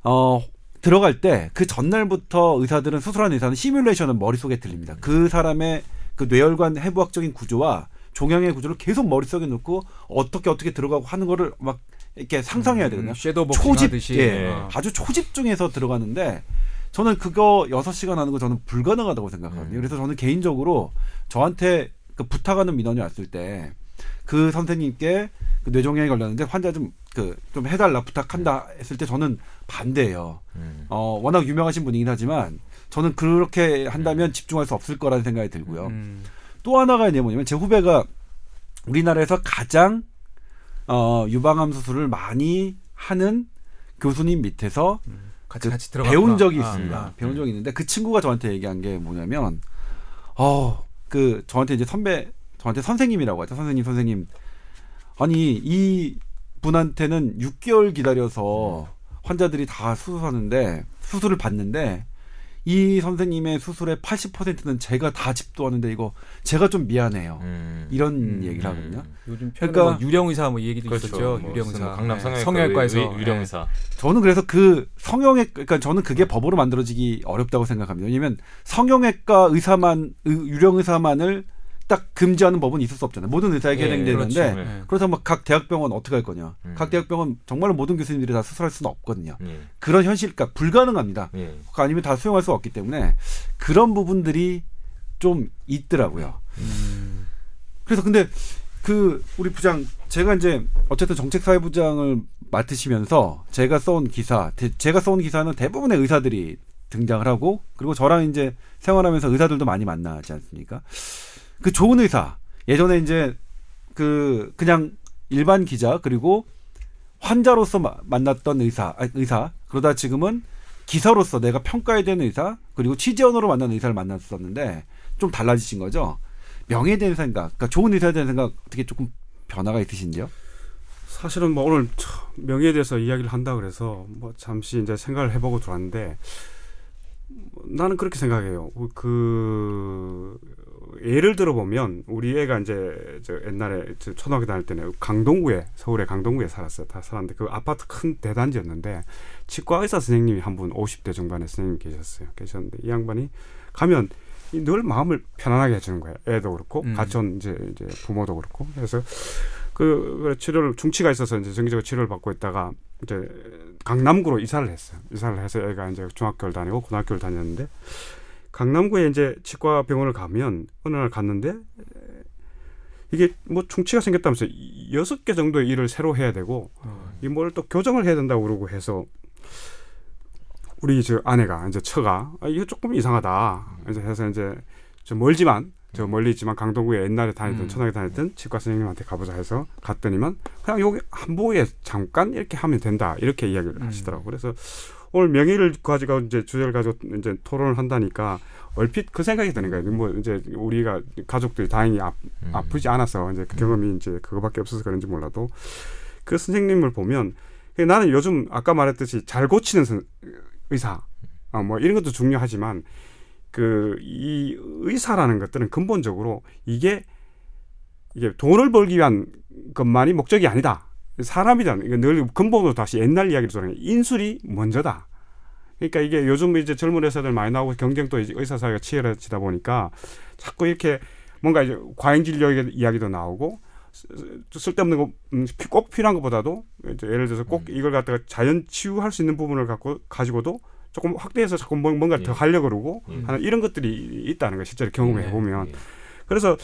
어 들어갈 때 그 전날부터 의사들은 수술한 의사는 시뮬레이션을 머릿속에 들립니다. 그 사람의 그 뇌혈관 해부학적인 구조와 종양의 구조를 계속 머릿속에 넣고 어떻게 어떻게 들어가고 하는 거를 막 이렇게 상상해야 되거든요. 음, 섀도우 복싱 초집 하듯이. 예, 어. 아주 초집중해서 들어가는데 저는 그거 여섯 시간 하는 거 저는 불가능하다고 생각하거든요. 음. 그래서 저는 개인적으로 저한테 그 부탁하는 민원이 왔을 때 그 선생님께 그 뇌종양이 걸렸는데 환자 좀그 좀 해달라 부탁한다 했을 때 저는 반대예요. 음. 어 워낙 유명하신 분이긴 하지만 저는 그렇게 한다면 집중할 수 없을 거라는 생각이 들고요. 음. 또 하나가 뭐냐면 제 후배가 우리나라에서 가장 어 유방암 수술을 많이 하는 교수님 밑에서 같이 그 같이 배운 적이 아, 있습니다. 아. 배운 적이 있는데 그 친구가 저한테 얘기한 게 뭐냐면 어 그 저한테 이제 선배 저한테 선생님이라고 하죠. 선생님 선생님 아니 이 분한테는 6개월 기다려서 환자들이 다 수술하는데 수술을 받는데 이 선생님의 수술의 80%는 제가 다 집도하는데 이거 제가 좀 미안해요. 음. 이런 음. 얘기를 하거든요. 요즘 최근에 그러니까- 뭐 유령 의사 뭐 얘기도 그렇죠. 있었죠. 뭐 유령 의사. 강남 예. 성형외과 의- 유령 예. 의사. 저는 그래서 그 성형외 그러니까 저는 그게 법으로 만들어지기 어렵다고 생각합니다. 왜냐하면 성형외과 의사만 의- 유령 의사만을 딱 금지하는 법은 있을 수 없잖아요. 모든 의사에게 예, 해당되는데 그렇죠. 네. 예. 그렇다면 뭐각 대학병원 어떻게 할 거냐? 음. 각 대학병원 정말로 모든 교수님들이 다 수술할 수는 없거든요. 예. 그런 현실, 그러니까 불가능합니다. 예. 아니면 다 수용할 수가 없기 때문에 그런 부분들이 좀 있더라고요. 음. 그래서 근데 그 우리 부장 제가 이제 어쨌든 정책사회부장을 맡으시면서 제가 써온 기사 대- 제가 써온 기사는 대부분의 의사들이 등장을 하고 그리고 저랑 이제 생활하면서 의사들도 많이 만나지 않습니까? 그 좋은 의사 예전에 이제 그 그냥 일반 기자 그리고 환자로서 마- 만났던 의사 아, 의사 그러다 지금은 기사로서 내가 평가해야 되는 의사 그리고 취재원으로 만난 의사를 만났었는데 좀 달라지신 거죠. 명예에 대한 생각, 그러니까 좋은 의사에 대한 생각 어떻게 조금 변화가 있으신지요? 사실은 뭐 오늘 처- 명예에 대해서 이야기를 한다 그래서 뭐 잠시 이제 생각을 해보고 들어왔는데 나는 그렇게 생각해요. 그 예를 들어 보면 우리 애가 이제 저 옛날에 저 초등학교 다닐 때는 강동구에 서울의 강동구에 살았어요. 다 살았는데 그 아파트 큰 대단지였는데 치과 의사 선생님이 한 분 50대 중반의 선생님 계셨어요. 계셨는데 이 양반이 가면 이늘 마음을 편안하게 해주는 거예요. 애도 그렇고 음. 같이 온 이제 이제 부모도 그렇고 그래서 그, 그 치료를 중치가 있어서 이제 정기적으로 치료를 받고 있다가 이제 강남구로 이사를 했어요. 이사를 해서 애가 이제 중학교를 다니고 고등학교를 다녔는데 강남구에 이제 치과 병원을 가면 어느 날 갔는데 이게 뭐 충치가 생겼다면서 이- 여섯 개 정도의 일을 새로 해야 되고 어. 이뭘 또 교정을 해야 된다고 그러고 해서 우리 저 아내가 이제 처가 아, 이거 조금 이상하다 이제 해서 이제 좀 멀지만 저 멀리 있지만 강동구에 옛날에 다니던 음. 초등학교 다녔던 치과 선생님한테 가보자 해서 갔더니만 그냥 여기 한복에 잠깐 이렇게 하면 된다 이렇게 이야기를 음. 하시더라고 그래서 오늘 명의를 가지고 이제 주제를 가지고 이제 토론을 한다니까 얼핏 그 생각이 드는 거예요. 뭐 이제 우리가 가족들이 다행히 아, 음. 아프지 않아서 이제 그 경험이 이제 그거밖에 없어서 그런지 몰라도 그 선생님을 보면 나는 요즘 아까 말했듯이 잘 고치는 선- 의사 아, 뭐 이런 것도 중요하지만 그 이 의사라는 것들은 근본적으로 이게 이게 돈을 벌기 위한 것만이 목적이 아니다. 사람이란 이거 늘 근본으로 다시 옛날 이야기를 전해 인술이 먼저다. 그러니까 이게 요즘 이제 젊은 의사들 많이 나오고 경쟁도 이제 의사 사회가 치열해지다 보니까 자꾸 이렇게 뭔가 이제 과잉 진료 이야기도 나오고 쓸데없는 거 음, 꼭 필요한 것보다도 이제 예를 들어서 꼭 음. 이걸 갖다가 자연 치유할 수 있는 부분을 갖고 가지고도 조금 확대해서 자꾸 뭔- 뭔가 예. 더 하려 고 그러고 예. 하는 이런 것들이 있다는 거 실제로 경험해 예. 보면 예. 그래서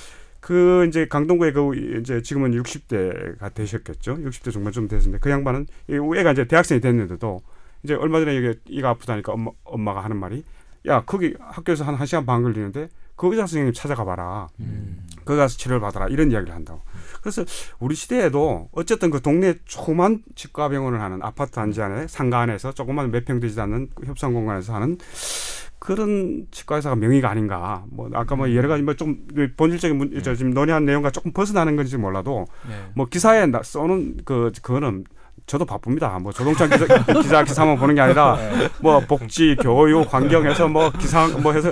그 이제 강동구의 그 이제 지금은 60대가 되셨겠죠. 60대 중반쯤 됐는데 그 양반은 이 애가 이제 대학생이 됐는데도 이제 얼마 전에 이게 이가 아프다니까 엄마, 엄마가 하는 말이 야 거기 학교에서 한 1시간 반 걸리는데 그 의사 선생님 찾아가 봐라. 음. 거기 가서 치료를 받아라 이런 이야기를 한다고. 그래서 우리 시대에도 어쨌든 그 동네 조그만 치과 병원을 하는 아파트 단지 안에 상가 안에서 조그만 몇 평 되지 않는 그 협상 공간에서 하는 그런 치과 의사가 명의가 아닌가. 뭐 아까 뭐 여러 가지 뭐 좀 본질적인 문, 저 지금 논의한 내용과 조금 벗어나는 건지 몰라도 네. 뭐 기사에 나- 써놓은 그 그거는 저도 바쁩니다. 뭐 조동찬 기자, 기자 기사만 보는 게 아니라 뭐 복지, 교육, 환경해서 뭐 기사 뭐 해서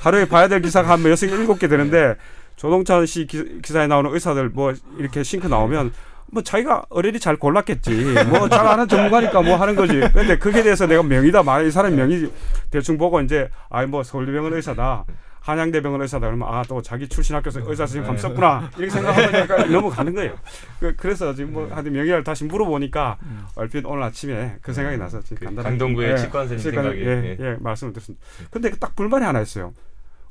하루에 봐야 될 기사가 한 여섯 개 일곱 개 되는데 조동찬 씨 기, 기사에 나오는 의사들 뭐 이렇게 싱크 나오면 뭐 자기가 어레리 잘 골랐겠지. 뭐 잘 아는 전문가니까 뭐 하는 거지. 근데 그게 대해서 내가 명의다 말이 사람 명의 대충 보고 이제 아이 뭐 서울대병원 의사다. 한양대병원 의사다 그러면 아 또 자기 출신 학교에서 의사 선생님 한번 썼구나 이렇게 생각하면 약간 넘어가는 거예요. 그, 그래서 지금 뭐 하여튼 명예를 다시 물어보니까 얼핏 오늘 아침에 그 생각이 나서 지금 그 간단하게 강동구의 예, 치과 선생님 생각이, 예, 예. 예, 말씀을 드렸습니다. 근데 딱 불만이 하나 있어요.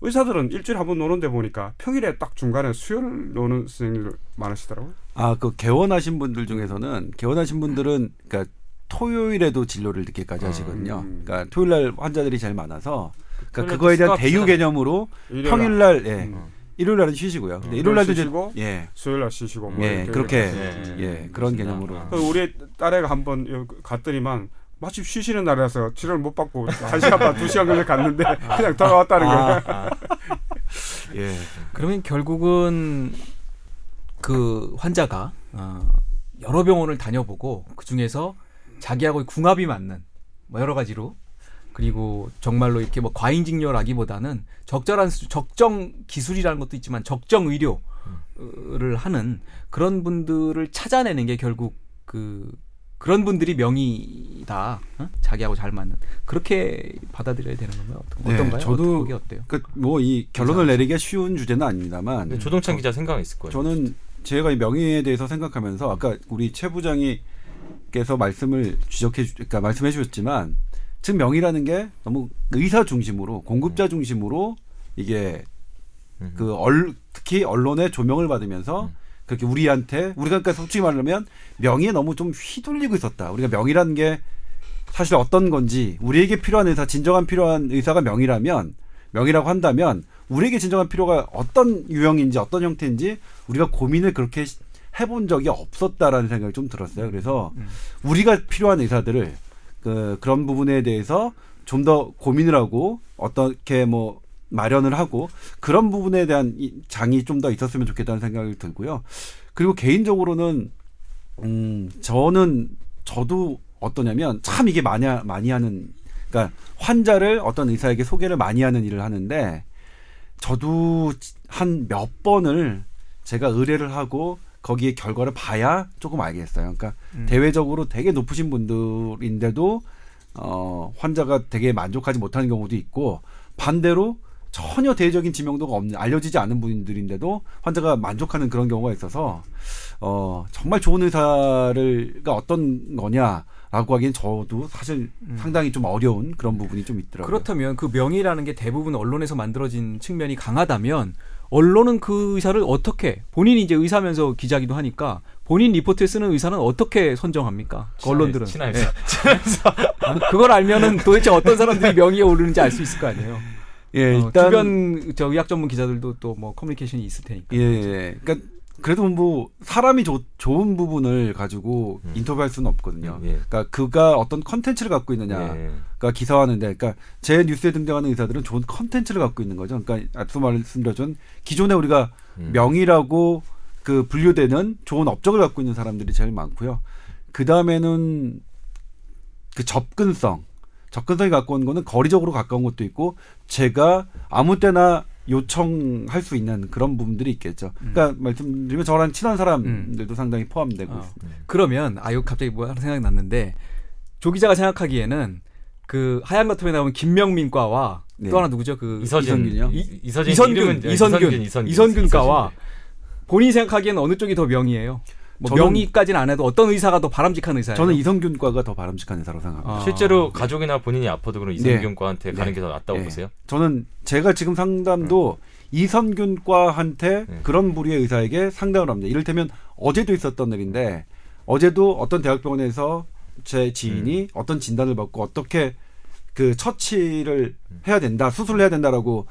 의사들은 일주일에 한 번 노는데 보니까 평일에 딱 중간에 수요일 노는 선생님들 많으시더라고요. 아, 그 개원하신 분들 중에서는 개원하신 분들은 그러니까 토요일에도 진료를 늦게까지 하시거든요. 음. 그러니까 토요일 날 환자들이 제일 많아서 그러니까 그거에 대한 또 대유. 개념으로 일요일 평일 날 예. 음. 일요일 날은 쉬시고요. 근데 음. 일요일 날도 쉬시고 예. 수요일 날 쉬시고 뭐 예, 이렇게 그렇게 예. 예, 그런 개념으로. 그 우리 딸애가 한번 여기 갔더니만 마침 쉬시는 날이라서 치료를 못 받고 한 시간 반, 두 시간 걸려 갔는데 그냥 돌아왔다는 거예요. 아, 예. 그러면 결국은 그 환자가 어, 여러 병원을 다녀보고 그 중에서 자기하고 궁합이 맞는 뭐 여러 가지로 그리고 정말로 이렇게 뭐 과잉직료라기보다는 적절한 수- 적정 기술이라는 것도 있지만 적정 의료를 하는 그런 분들을 찾아내는 게 결국 그 그런 분들이 명의다 어? 자기하고 잘 맞는 그렇게 받아들여야 되는 건가요? 어떤- 네, 어떤가요? 저도 어때요? 그뭐 이 결론을 내리기가 쉬운 주제는 아닙니다만 근데 조동찬 기자 생각은 있을 거예요. 저는 제가 이 명예에 대해서 생각하면서 아까 우리 최 부장이께서 말씀을 지적해 주, 그러니까 말씀해 주셨지만 지금 명의라는 게 너무 의사 중심으로 공급자 중심으로 이게 음. 그 얼, 특히 언론의 조명을 받으면서 음. 그렇게 우리한테 우리가 그러니까 솔직히 말하면 명의에 너무 좀 휘둘리고 있었다. 우리가 명의라는 게 사실 어떤 건지 우리에게 필요한 의사 진정한 필요한 의사가 명의라면 명의라고 한다면 우리에게 진정한 필요가 어떤 유형인지 어떤 형태인지 우리가 고민을 그렇게 시- 해본 적이 없었다라는 생각이 좀 들었어요. 그래서 음. 우리가 필요한 의사들을 그 그런 부분에 대해서 좀 더 고민을 하고 어떻게 뭐 마련을 하고 그런 부분에 대한 이 장이 좀 더 있었으면 좋겠다는 생각이 들고요. 그리고 개인적으로는 음 저는 저도 어떠냐면 참 이게 많이 하- 많이 하는 그러니까 환자를 어떤 의사에게 소개를 많이 하는 일을 하는데 저도 한 몇 번을 제가 의뢰를 하고 거기에 결과를 봐야 조금 알겠어요. 그러니까 음. 대외적으로 되게 높으신 분들인데도 어 환자가 되게 만족하지 못하는 경우도 있고 반대로 전혀 대외적인 지명도가 없는 알려지지 않은 분들인데도 환자가 만족하는 그런 경우가 있어서 어 정말 좋은 의사를가 어떤 거냐 라고 하기엔 저도 사실 상당히 좀 어려운 그런 부분이 좀 있더라고요. 그렇다면 그 명의라는 게 대부분 언론에서 만들어진 측면이 강하다면 언론은 그 의사를 어떻게 본인이 이제 의사면서 기자기도 하니까 본인 리포트에 쓰는 의사는 어떻게 선정합니까? 그 언론들은 친한 예. 의사. 아, 그걸 알면은 도대체 어떤 사람들이 명의에 오르는지 알 수 있을 거 아니에요. 예, 어, 일단 주변 저 의학 전문 기자들도 또 뭐 커뮤니케이션이 있을 테니까. 예, 예. 그러니까 그래도 뭐 사람이 좋- 좋은 부분을 가지고 음. 인터뷰할 수는 없거든요. 예. 그러니까 그가 어떤 컨텐츠를 갖고 있느냐가 예. 기사화하는데, 그러니까 제 뉴스에 등장하는 의사들은 좋은 컨텐츠를 갖고 있는 거죠. 그러니까 앞서 말씀드렸던 기존에 우리가 음. 명의라고 그 분류되는 좋은 업적을 갖고 있는 사람들이 제일 많고요. 그 다음에는 그 접근성, 접근성이 갖고 온 거는 거리적으로 가까운 것도 있고 제가 아무 때나 요청할 수 있는 그런 부분들이 있겠죠. 그러니까 말씀드리면 저랑 친한 사람들도 상당히 포함되고 어. 그러면 아유 갑자기 뭐 하나 생각이 났는데 조 기자가 생각하기에는 그 하얀 거탑에 나오는 김명민과와 네. 또 하나 누구죠? 그 이서진 이선균이요? 이- 이서진 이선균, 이름은 이선균, 이선균, 이선균과와. 본인이 생각하기에는 어느 쪽이 더 명의예요? 뭐 명의까지는 안 해도 어떤 의사가 더 바람직한 의사예요? 저는 이성균과가 더 바람직한 의사라고 생각합니다. 아. 실제로 가족이나 본인이 아파도 그런 네. 이성균과한테 가는 네. 게더 낫다고 네. 보세요? 저는 제가 지금 상담도 이선균과한테 네. 그런 부류의 의사에게 상담을 합니다. 이를테면 어제도 있었던 일인데 어제도 어떤 대학병원에서 제 지인이 어떤 진단을 받고 어떻게 그 처치를 해야 된다, 수술을 해야 된다라고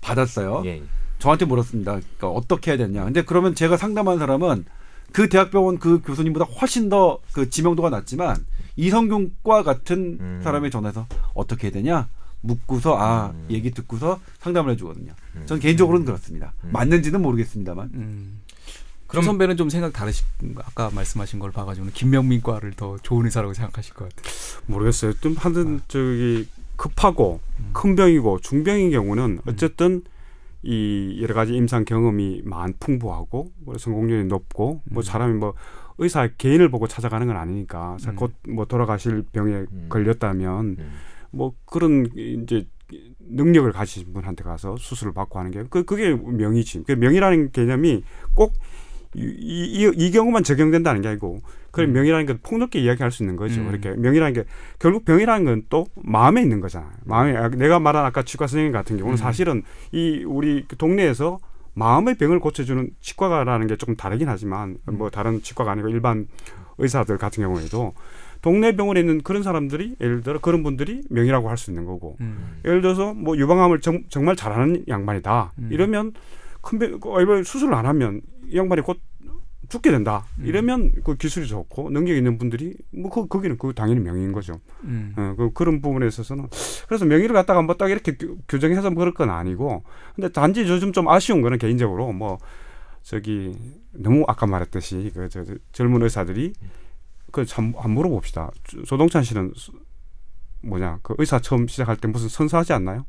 받았어요. 예. 저한테 물었습니다. 그러니까 어떻게 해야 되냐. 근데 그러면 제가 상담한 사람은 그 대학병원 그 교수님보다 훨씬 더 그 지명도가 낮지만 이성균과 같은 음. 사람에 전화해서 어떻게 해야 되냐 묻고서 아 음. 얘기 듣고서 상담을 해주거든요. 음. 저는 개인적으로는 그렇습니다. 음. 맞는지는 모르겠습니다만. 음. 그럼 그럼 선배는 좀 생각 다르신 아까 말씀하신 걸 봐가지고는 김명민과를 더 좋은 의사라고 생각하실 것 같아요. 모르겠어요. 좀 하여튼 저기 급하고 큰 병이고 중병인 경우는 어쨌든 이 여러 가지 임상 경험이 많 풍부하고 뭐 성공률이 높고 뭐 음. 사람이 뭐 의사 개인을 보고 찾아가는 건 아니니까 음. 곧뭐 돌아가실 병에 음. 걸렸다면 음. 뭐 그런 이제 능력을 가지신 분한테 가서 수술을 받고 하는 게 그 그게 명의지. 그 명의라는 개념이 꼭 이, 이, 이 경우만 적용된다는 게 아니고 그 음. 명의라는 건 폭넓게 이야기할 수 있는 거죠. 음. 그렇게 명의라는 게 결국 병이라는 건 또 마음에 있는 거잖아요. 마음에 아, 내가 말한 아까 치과 선생님 같은 경우는 음. 사실은 이 우리 그 동네에서 마음의 병을 고쳐주는 치과라는 게 조금 다르긴 하지만 음. 뭐 다른 치과가 아니고 일반 의사들 같은 경우에도 동네 병원에 있는 그런 사람들이 예를 들어 그런 분들이 명의라고 할 수 있는 거고 음. 예를 들어서 뭐 유방암을 정, 말 잘하는 양반이다 음. 이러면 큰 병, 그 수술을 안 하면 이 양반이 곧 죽게 된다 음. 이러면 그 기술이 좋고 능력 있는 분들이 뭐 그, 거기는 그 당연히 명의인 거죠 음. 어, 그, 그런 부분에 있어서는 그래서 명의를 갖다가 뭐 딱 이렇게 규- 규정해서 그럴 건 아니고 근데 단지 요즘 좀 아쉬운 거는 개인적으로 뭐 저기 너무 아까 말했듯이 그 저, 저 젊은 의사들이 그참 안 물어봅시다 조- 조동찬 씨는 수- 뭐냐 그 의사 처음 시작할 때 무슨 선서하지 않나요?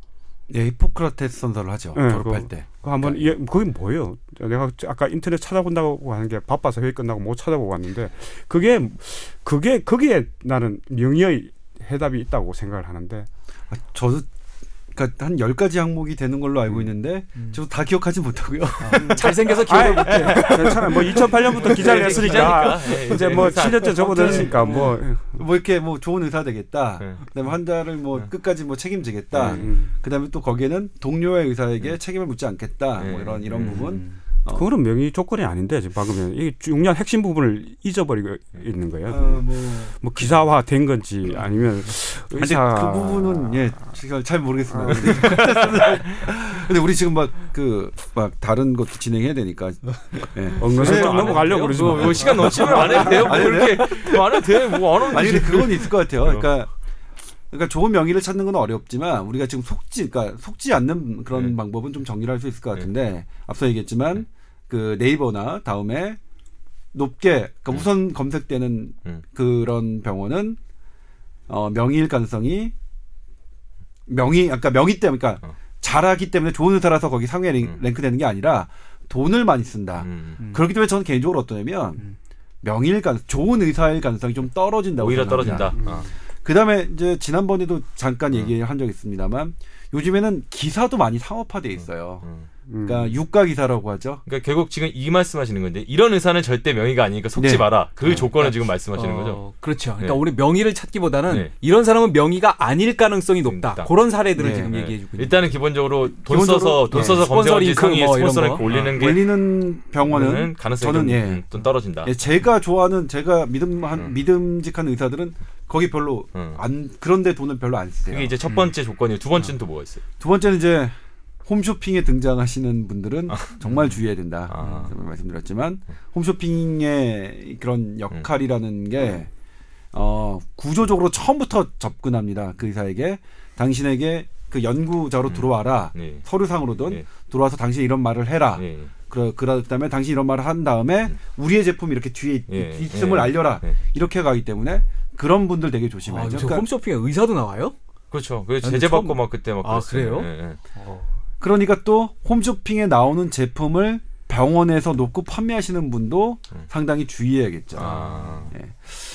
예, 히포크라테스 선서를 하죠. 네, 졸업할 그거- 때. 그 한번 이 그게 뭐예요? 내가 아까 인터넷 찾아본다고 하는 게 바빠서 회의 끝나고 못 찾아보고 왔는데 그게 그게 거기에 나는 명의의 해답이 있다고 생각을 하는데 아, 저도 그러니까 한열 가지 항목이 되는 걸로 알고 있는데 음. 저도 다 기억하지 못하고요. 잘생겨서 기억을 못해. 괜찮아요. 뭐 2008년부터 기자를 했으니까 예, 이제 뭐 의사. 7년째 접어들었으니까 뭐 뭐 이렇게 뭐 좋은 의사 되겠다. 네. 그다음에 환자를 뭐 네. 끝까지 뭐 책임지겠다. 음. 그다음에 또 거기에는 동료의 의사에게 책임을 묻지 않겠다. 뭐 네. 이런 이런 음. 부분. 어. 그거는 명의 조건이 아닌데 지금 방금 이게 중요한 핵심 부분을 잊어버리고 있는 거예요. 어, 뭐뭐 기사화 된 건지 아니면 근데 의사 그 부분은 예 제가 잘 모르겠습니다. 근데, 근데 우리 지금 막그 막 다른 것도 진행해야 되니까. 예. 엉거서 안 넘어가려고 해도 그러지. 뭐, 뭐 시간 넘치면 안 해도 돼요. 뭐안 해도 이렇게 뭐안 해도 돼. 뭐안 하면 아니. 근데 그건 있을 것 같아요. 그러니까 그러니까 좋은 명의를 찾는 건 어렵지만 우리가 지금 속지 그러니까 속지 않는 그런 네. 방법은 좀 정리를 할 수 있을 것 같은데 앞서 얘기했지만 그 네이버나 다음에 높게 그러니까 음. 우선 검색되는 음. 그런 병원은 어 명의일 가능성이 명의 아까 명의 때문에 그러니까 어. 잘하기 때문에 좋은 의사라서 거기 상위에 랭- 음. 랭크되는 게 아니라 돈을 많이 쓴다. 음. 음. 그렇기 때문에 저는 개인적으로 어떠냐면 음. 명의일 가 좋은 의사일 가능성이 좀 떨어진다고 오히려 생각합니다. 떨어진다. 어. 그다음에 이제 지난번에도 잠깐 음. 얘기한 적 있습니다만 요즘에는 기사도 많이 상업화돼 있어요. 음. 음. 그러니까 유가 기사라고 하죠. 그러니까 결국 지금 이 말씀하시는 건데 이런 의사는 절대 명의가 아니니까 속지 네. 마라. 그 네. 조건을 지금 말씀하시는 어, 거죠. 그렇죠. 그러니까 네. 우리 명의를 찾기보다는 네. 이런 사람은 명의가 아닐 가능성이 높다. 높다. 그런 사례들을 네, 지금 네. 얘기해 주고 있는 일단은 기본적으로 돈 기본적으로, 써서 돈 네. 써서 검색어지 링크 상위에 뭐 이런 스폰서 거. 링크 올리는 게 올리는 병원은 가능성이 저는 좀, 예. 음, 좀 떨어진다. 예, 제가 좋아하는 제가 믿음 한 음. 믿음직한 의사들은 거기 별로 음. 안 그런데 돈을 별로 안 쓰세요. 그게 이제 첫 번째 조건이고 두 번째는 또 뭐가 있어요? 두 번째는 이제 홈쇼핑에 등장하시는 분들은 정말 주의해야 된다. 아. 말씀드렸지만 홈쇼핑의 그런 역할이라는 게 어, 구조적으로 처음부터 접근합니다. 그 의사에게 당신에게 그 연구자로 음. 들어와라. 네. 서류상으로든 예. 들어와서 당신 이런 말을 해라. 예. 그러 그다음에 당신 이런 말을 한 다음에 음. 우리의 제품이 이렇게 뒤에 있- 예. 있음을 예. 알려라. 예. 이렇게 가기 때문에 그런 분들 되게 아, 조심해야죠. 요새 그러니까, 홈쇼핑에 의사도 나와요? 그렇죠. 그 제재 받고 처음- 막 그때 막 아, 그랬어요. 그래요? 예, 예. 그러니까 또 홈쇼핑에 나오는 제품을 병원에서 놓고 판매하시는 분도 음. 상당히 주의해야겠죠. 아. 예.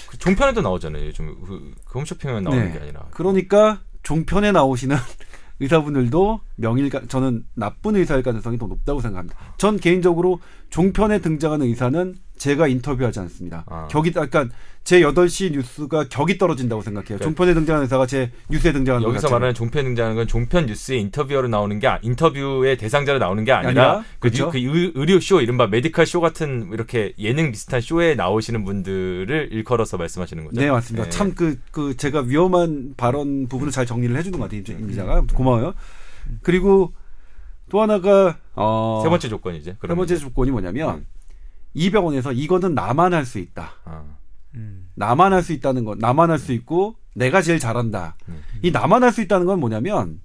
그 종편에도 나오잖아요. 요즘 그, 그 홈쇼핑에 나오는 네. 게 아니라. 그러니까 종편에 나오시는 의사분들도 명일가 저는 나쁜 의사일 가능성이 더 높다고 생각합니다. 전 개인적으로 종편에 등장하는 의사는 제가 인터뷰하지 않습니다. 아. 격이 약간 제 8시 뉴스가 격이 떨어진다고 생각해요. 그러니까 종편에 등장하는 의사가 제 뉴스에 등장하는 것 여기서 자체는. 말하는 종편 등장하는 건 종편 뉴스의 인터뷰어로 나오는 게 아- 인터뷰의 대상자로 나오는 게 아니라 아니라, 그, 그렇죠. 뉴- 그 의- 의료 쇼 이른바 medical 쇼 같은 이렇게 예능 비슷한 쇼에 나오시는 분들을 일컬어서 말씀하시는 거죠. 네 맞습니다. 네. 참 그 그 제가 위험한 발언 부분을 잘 정리를 해 주는 것 같아요 임- 임 기자가 고마워요. 그리고 또 하나가 어, 세 번째 조건 이제. 세 번째 조건이 뭐냐면 음. 이 병원에서 이거는 나만 할 수 있다. 아, 음. 나만 할 수 있다는 건 나만 할 수 있고 내가 제일 잘한다. 음. 이 나만 할 수 있다는 건 뭐냐면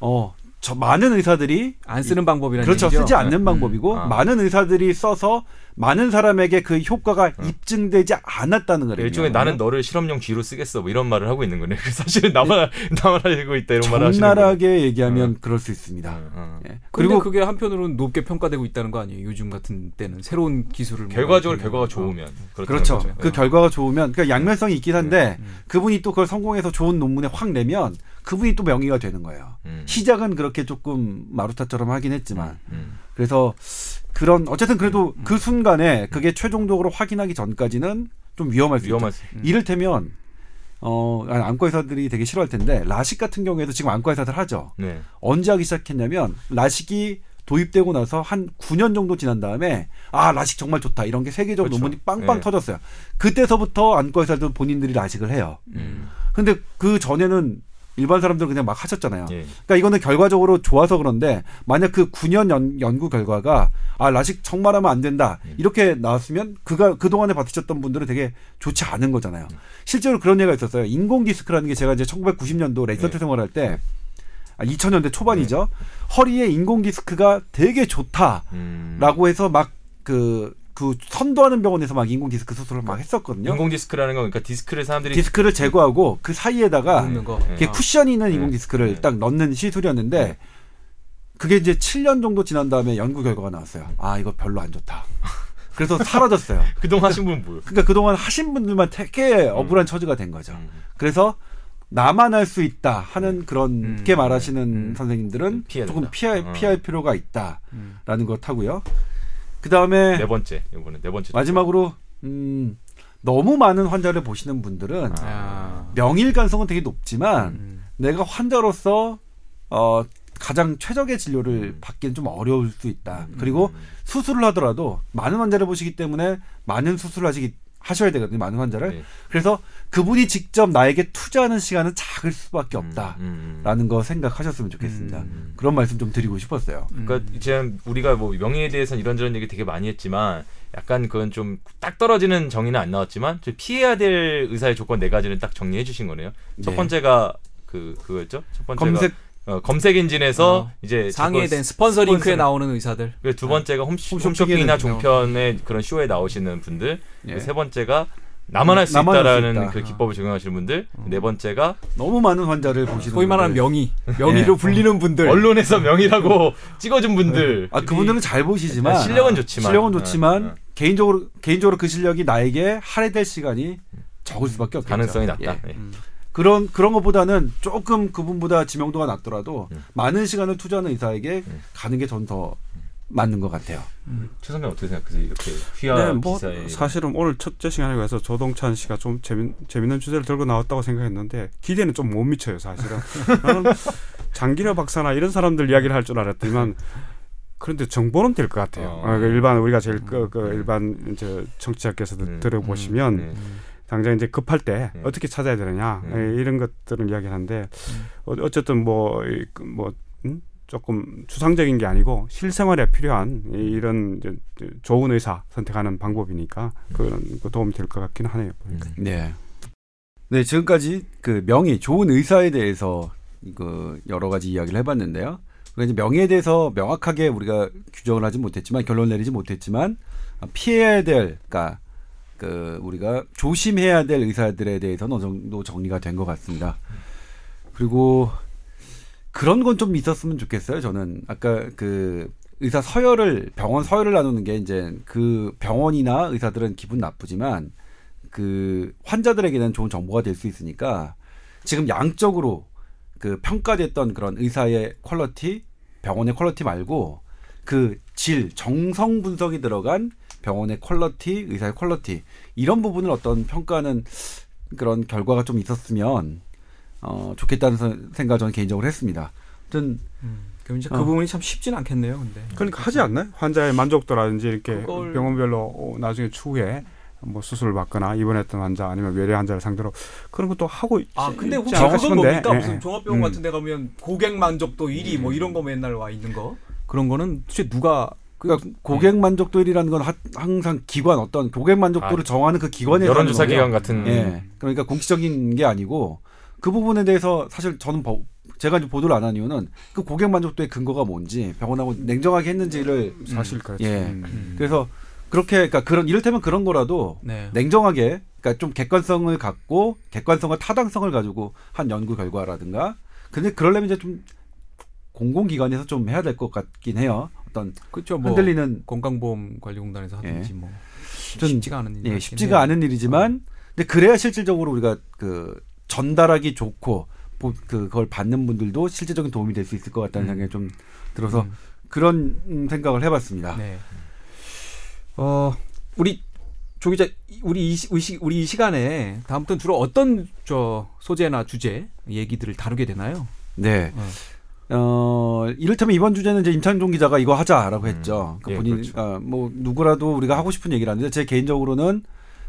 어 저 많은 의사들이 안 쓰는 방법이라는 그렇죠 얘기죠. 쓰지 않는 음. 방법이고 아. 많은 의사들이 써서 많은 사람에게 그 효과가 입증되지 않았다는 거예요. 일종의 나는 너를 실험용 쥐로 쓰겠어 뭐 이런 말을 하고 있는 거네. 사실은 나만 나만 알고 있다 이런 말을 하시는 거예요. 적나라하게 얘기하면 그럴 수 있습니다. 어, 어. 예. 그리고 그게 한편으로는 높게 평가되고 있다는 거 아니에요? 요즘 같은 때는 새로운 기술을 뭐 결과적으로 결과가 어. 좋으면 그렇죠. 거죠. 그 어. 결과가 좋으면 그러니까 양면성이 있긴 한데 음. 그분이 또 그걸 성공해서 좋은 논문에 확 내면 그분이 또 명의가 되는 거예요. 음. 시작은 그렇게 조금 마루타처럼 하긴 했지만 음. 그래서 그런 어쨌든 그래도 그 순간에 그게 최종적으로 확인하기 전까지는 좀 위험할 수 위험할. 수. 음. 이를테면 어 안과 의사들이 되게 싫어할 텐데 라식 같은 경우에도 지금 안과 의사들 하죠. 네. 언제 하기 시작했냐면 라식이 도입되고 나서 한 9년 정도 지난 다음에 아 라식 정말 좋다 이런 게 세계적 그렇죠. 논문이 빵빵 네. 터졌어요. 그때서부터 안과 의사들 본인들이 라식을 해요. 음. 근데 그 전에는 일반 사람들은 그냥 막 하셨잖아요. 예. 그러니까 이거는 결과적으로 좋아서 그런데 만약 그 9년 연, 연구 결과가 아 라식 정말 하면 안 된다 음. 이렇게 나왔으면 그가 그 동안에 받으셨던 분들은 되게 좋지 않은 거잖아요. 음. 실제로 그런 얘기가 있었어요. 인공 디스크라는 게 제가 이제 1990년도 레지던트 네. 생활할 때 아, 2000년대 초반이죠. 허리에 인공 디스크가 되게 좋다라고 음. 해서 막 그 그 선도하는 병원에서 막 인공 디스크 수술을 막 했었거든요. 인공 디스크라는 건 그러니까 디스크를 사람들이 디스크를 제거하고 그 사이에다가 넣는 거. 네. 이게 쿠션이 있는 네. 인공 디스크를 네. 딱 넣는 시술이었는데 네. 그게 이제 7년 정도 지난 다음에 연구 결과가 나왔어요. 아 이거 별로 안 좋다. 그래서 사라졌어요. 그동안 하신 분 뭐예요? 그러니까 그동안 하신 분들만 되게 억울한 처지가 된 거죠. 음. 그래서 나만 할 수 있다 하는 그런 게 음. 말하시는 음. 선생님들은 피해야 조금. 피할 어. 피할 필요가 있다라는 음. 것 하고요. 그 다음에 네 번째 이번에 네 번째 마지막으로 음, 너무 많은 환자를 보시는 분들은 아. 명일 가능성은 되게 높지만 음. 내가 환자로서 어 가장 최적의 진료를 음. 받기는 좀 어려울 수 있다. 음. 그리고 수술을 하더라도 많은 환자를 보시기 때문에 많은 수술을 하시기 하셔야 되거든요. 많은 환자를. 네. 그래서 그분이 직접 나에게 투자하는 시간은 작을 수밖에 음, 없다라는 음. 거 생각하셨으면 좋겠습니다. 음. 그런 말씀 좀 드리고 싶었어요. 그러니까 이제 우리가 뭐 명예에 대해서는 이런저런 얘기 되게 많이 했지만 약간 그건 좀 딱 떨어지는 정의는 안 나왔지만 좀 피해야 될 의사의 조건 네 가지는 딱 정리해 주신 거네요. 첫 네. 번째가 그 그거였죠. 첫 번째가 검색 어, 검색 엔진에서 어, 이제 저거 된 스폰서 링크에 스폰서- 나오는 의사들. 그두 번째가 홈, 홈쇼핑에는 홈쇼핑이나 그냥- 종편의 그런 쇼에 나오시는 분들. 예. 세 번째가 나만 할 수 있다라는 있다. 그 기법을 적용하시는 분들. 네 번째가 너무 많은 환자를 보시는 소위 말하는. 명의, 명의로 예. 불리는 분들. 언론에서 명의라고 찍어준 분들. 아 그분들은 잘 보시지만 실력은 좋지만 실력은 좋지만 어, 어. 개인적으로 개인적으로 그 실력이 나에게 할애될 시간이 적을 수밖에 없겠죠. 가능성이 낮다. 예. 예. 음. 그런 그런 것보다는 조금 그분보다 지명도가 낮더라도 음. 많은 시간을 투자하는 의사에게 음. 가는 게 전 더 맞는 것 같아요. 최 선배 어떻게 생각하세요? 이렇게 휘하 네, 뭐 기사에 사실은 오늘 첫째 시간에 해서 조동찬 씨가 좀 재밌, 재밌는 주제를 들고 나왔다고 생각했는데 기대는 좀 못 미쳐요 사실은. 나는 장기려 박사나 이런 사람들 이야기를 할 줄 알았더니만 그런데 정보는 될 것 같아요. 어. 어, 그 일반 우리가 제일 그, 그 음. 일반 이제 청취자께서도 음. 들어보시면 네. 당장 이제 급할 때 네. 어떻게 찾아야 되느냐 네. 에, 이런 것들을 이야기하는데 어, 어쨌든 뭐, 이, 그뭐 음? 조금 추상적인 게 아니고 실생활에 필요한 이- 이런 이제 좋은 의사 선택하는 방법이니까 그런 거 도움이 될 것 같긴 하네요. 보니까. 음. 네. 네, 지금까지 그 명의 좋은 의사에 대해서 이거 여러 가지 이야기를 해봤는데요. 그러니까 이제 명의에 대해서 명확하게 우리가 규정을 하지 못했지만 결론 내리지 못했지만 피해야 될, 그러니까 그 우리가 조심해야 될 의사들에 대해서는 어느 정도 정리가 된 것 같습니다. 그리고 그런 건 좀 있었으면 좋겠어요. 저는 아까 그 의사 서열을 병원 서열을 나누는 게 이제 그 병원이나 의사들은 기분 나쁘지만 그 환자들에게는 좋은 정보가 될 수 있으니까 지금 양적으로 그 평가됐던 그런 의사의 퀄러티, 병원의 퀄러티 말고 그 질, 정성 분석이 들어간 병원의 퀄러티, 의사의 퀄러티 이런 부분을 어떤 평가하는 그런 결과가 좀 있었으면 어 좋겠다는 선- 생각을 저는 개인적으로 했습니다. 아무튼 그럼 이제 어. 그 부분이 참 쉽진 않겠네요. 근데 그러니까 하지 않나요? 환자의 만족도라든지 이렇게 그걸- 병원별로 어, 나중에 추후에 뭐 수술을 받거나 입원했던 환자 아니면 외래 환자를 상대로 그런 것도 하고 있- 아 근데 혹시 그건. 뭡니까 예, 무슨 예. 종합병원 음. 같은 데 가면 고객 만족도 1위 뭐 이런 거 맨날 와 있는 거 그런 거는 도대체 누가 그러니까 고객 만족도율이라는 건 하- 항상 기관 어떤 고객 만족도를 아, 정하는 그 기관에 여론조사 기관. 같은 예. 그러니까 공식적인 게 아니고 그 부분에 대해서 사실 저는 버- 제가 이제 보도를 안 한 이유는 그 고객 만족도의 근거가 뭔지 병원하고 냉정하게 했는지를 사실 그렇죠. 예. 음. 그래서 그렇게 그러니까 그런 이를테면 그런 거라도 네. 냉정하게 그러니까 좀 객관성을 갖고 객관성과 타당성을 가지고 한 연구 결과라든가 근데 그러려면 이제 좀 공공기관에서 좀 해야 될 것 같긴 해요. 어떤 그렇죠. 뭐 흔들리는 건강보험 관리공단에서 하든지 예. 뭐 좀- 쉽지가 않은 일이 예, 쉽지가 않은 일이지만 근데 그래야 실질적으로 우리가 그 전달하기 좋고 보- 그걸 받는 분들도 실질적인 도움이 될 수 있을 것 같다는 음. 생각이 좀 들어서 음. 그런 음, 생각을 해봤습니다. 네. 어 우리 조 기자 우리 이, 시- 우리 시- 우리 이 시간에 다음부터 주로 어떤 저 소재나 주제 얘기들을 다루게 되나요? 네. 어. 어, 이를테면 이번 주제는 이제 임창종 기자가 이거 하자라고 했죠. 그 예, 본인, 그렇죠. 어, 뭐, 누구라도 우리가 하고 싶은 얘기를 하는데, 제 개인적으로는,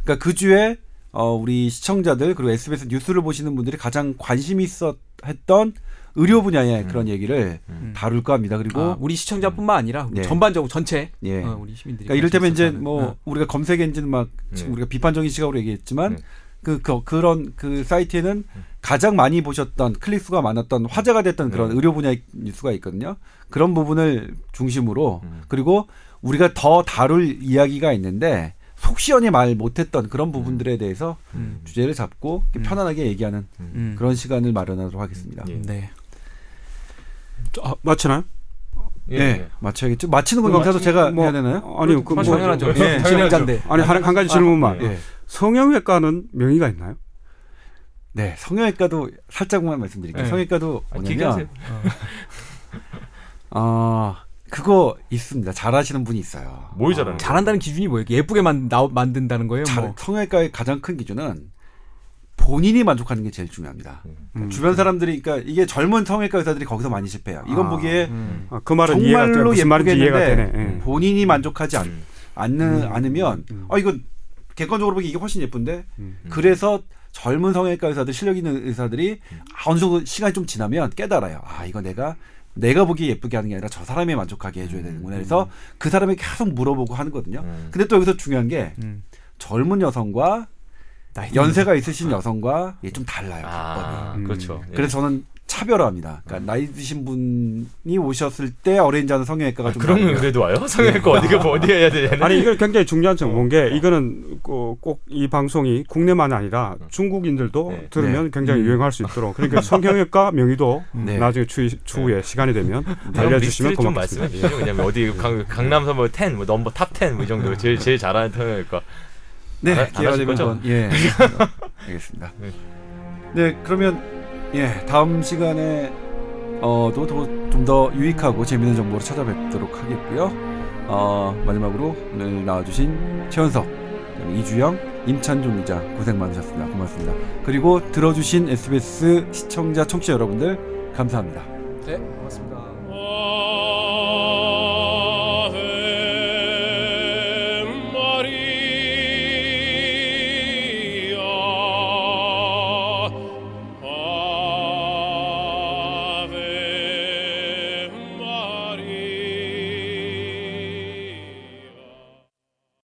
그러니까 그 주에, 어, 우리 시청자들, 그리고 SBS 뉴스를 보시는 분들이 가장 관심 있었, 했던 의료 분야의 음. 그런 얘기를 음. 다룰까 합니다. 그리고, 아, 우리 시청자뿐만 아니라 우리 네. 전반적으로 전체 예. 어, 우리 시민들이 그러니까 이를테면 이제 뭐, 어. 우리가 검색 엔진 막, 지금 네. 우리가 비판적인 시각으로 얘기했지만, 네. 그, 그, 그런 그 사이트에는 가장 많이 보셨던 클릭 수가 많았던 화제가 됐던 그런 네. 의료 분야의 뉴스가 있거든요. 그런 부분을 중심으로 음. 그리고 우리가 더 다룰 이야기가 있는데 속 시원히 말 못했던 그런 부분들에 대해서 음. 주제를 잡고 음. 편안하게 얘기하는 음. 그런 시간을 마련하도록 하겠습니다. 예. 네. 아, 맞히나요? 예, 네, 예. 맞춰야겠죠. 맞히는 건 그거 인사도 제가 뭐- 해야 되나요? 아니요, 그 뭐, 당연하죠. 예. 진행자인데. 아니 한, 한 가지 질문만. 예. 예. 성형외과는 명의가 있나요? 네, 성형외과도 살짝만 말씀드릴게요. 네. 성형외과도 아, 길게 하세요. 뭐냐면 어, 그거 있습니다. 잘하시는 분이 있어요. 뭘 잘하는 거예요? 잘한다는 기준이 뭐예요? 예쁘게 만, 나, 만든다는 거예요? 잘, 뭐. 성형외과의 가장 큰 기준은 본인이 만족하는 게 제일 중요합니다. 음. 주변 사람들이 그러니까 이게 젊은 성형외과 의사들이 거기서 많이 실패해요. 이건 아, 보기에 음. 아, 그 말은 이해가 돼. 정말로 무슨 말인지 예쁘게 이해가 되네. 예. 본인이 만족하지 않, 음. 않는 음. 않으면 음. 어 이거 객관적으로 보기 이게 훨씬 예쁜데 음. 그래서 젊은 성형외과 의사들 실력 있는 의사들이 음. 아, 어느 정도 시간이 좀 지나면 깨달아요. 아 이거 내가 내가 보기에 예쁘게 하는 게 아니라 저 사람이 만족하게 해줘야 음. 되는구나. 그래서 그 사람에게 계속 물어보고 하는거든요. 음. 근데 또 여기서 중요한 게 음. 젊은 여성과 연세가 있으신 여성과 이게 좀 달라요. 아. 음. 그렇죠. 예. 그래서 저는 차별화합니다. 그러니까 나이 드신 분이 오셨을 때 어레인지하는 성형외과가 아, 좀 그런 다르고요. 의뢰도 와요? 성형외과 어디가 뭐 어디가 해야 되냐? 아니 이건 굉장히 중요한 점인 게 이거는 꼭 이 방송이 국내만이 아니라 중국인들도 네. 들으면 굉장히 음. 유행할 수 있도록 그러니까 성형외과 명의도 네. 나중에 추, 추후에 시간이 되면 그럼 알려주시면 고맙겠습니다. 말씀해 주시죠. 그냥 어디 강, 강남서 뭐 10, 뭐 넘버 top 10, 뭐 이 정도 제일 제일 잘하는 성형외과. 네, 기회가 되면 예, 알겠습니다. 네. 네, 그러면 예 다음 시간에 어도 좀더 유익하고 재미있는 정보로 찾아뵙도록 하겠고요. 어 마지막으로 오늘 나와주신 최현석, 이주영, 임찬종 기자 고생 많으셨습니다. 고맙습니다. 그리고 들어주신 SBS 시청자 청취자 여러분들 감사합니다. 네, 고맙습니다.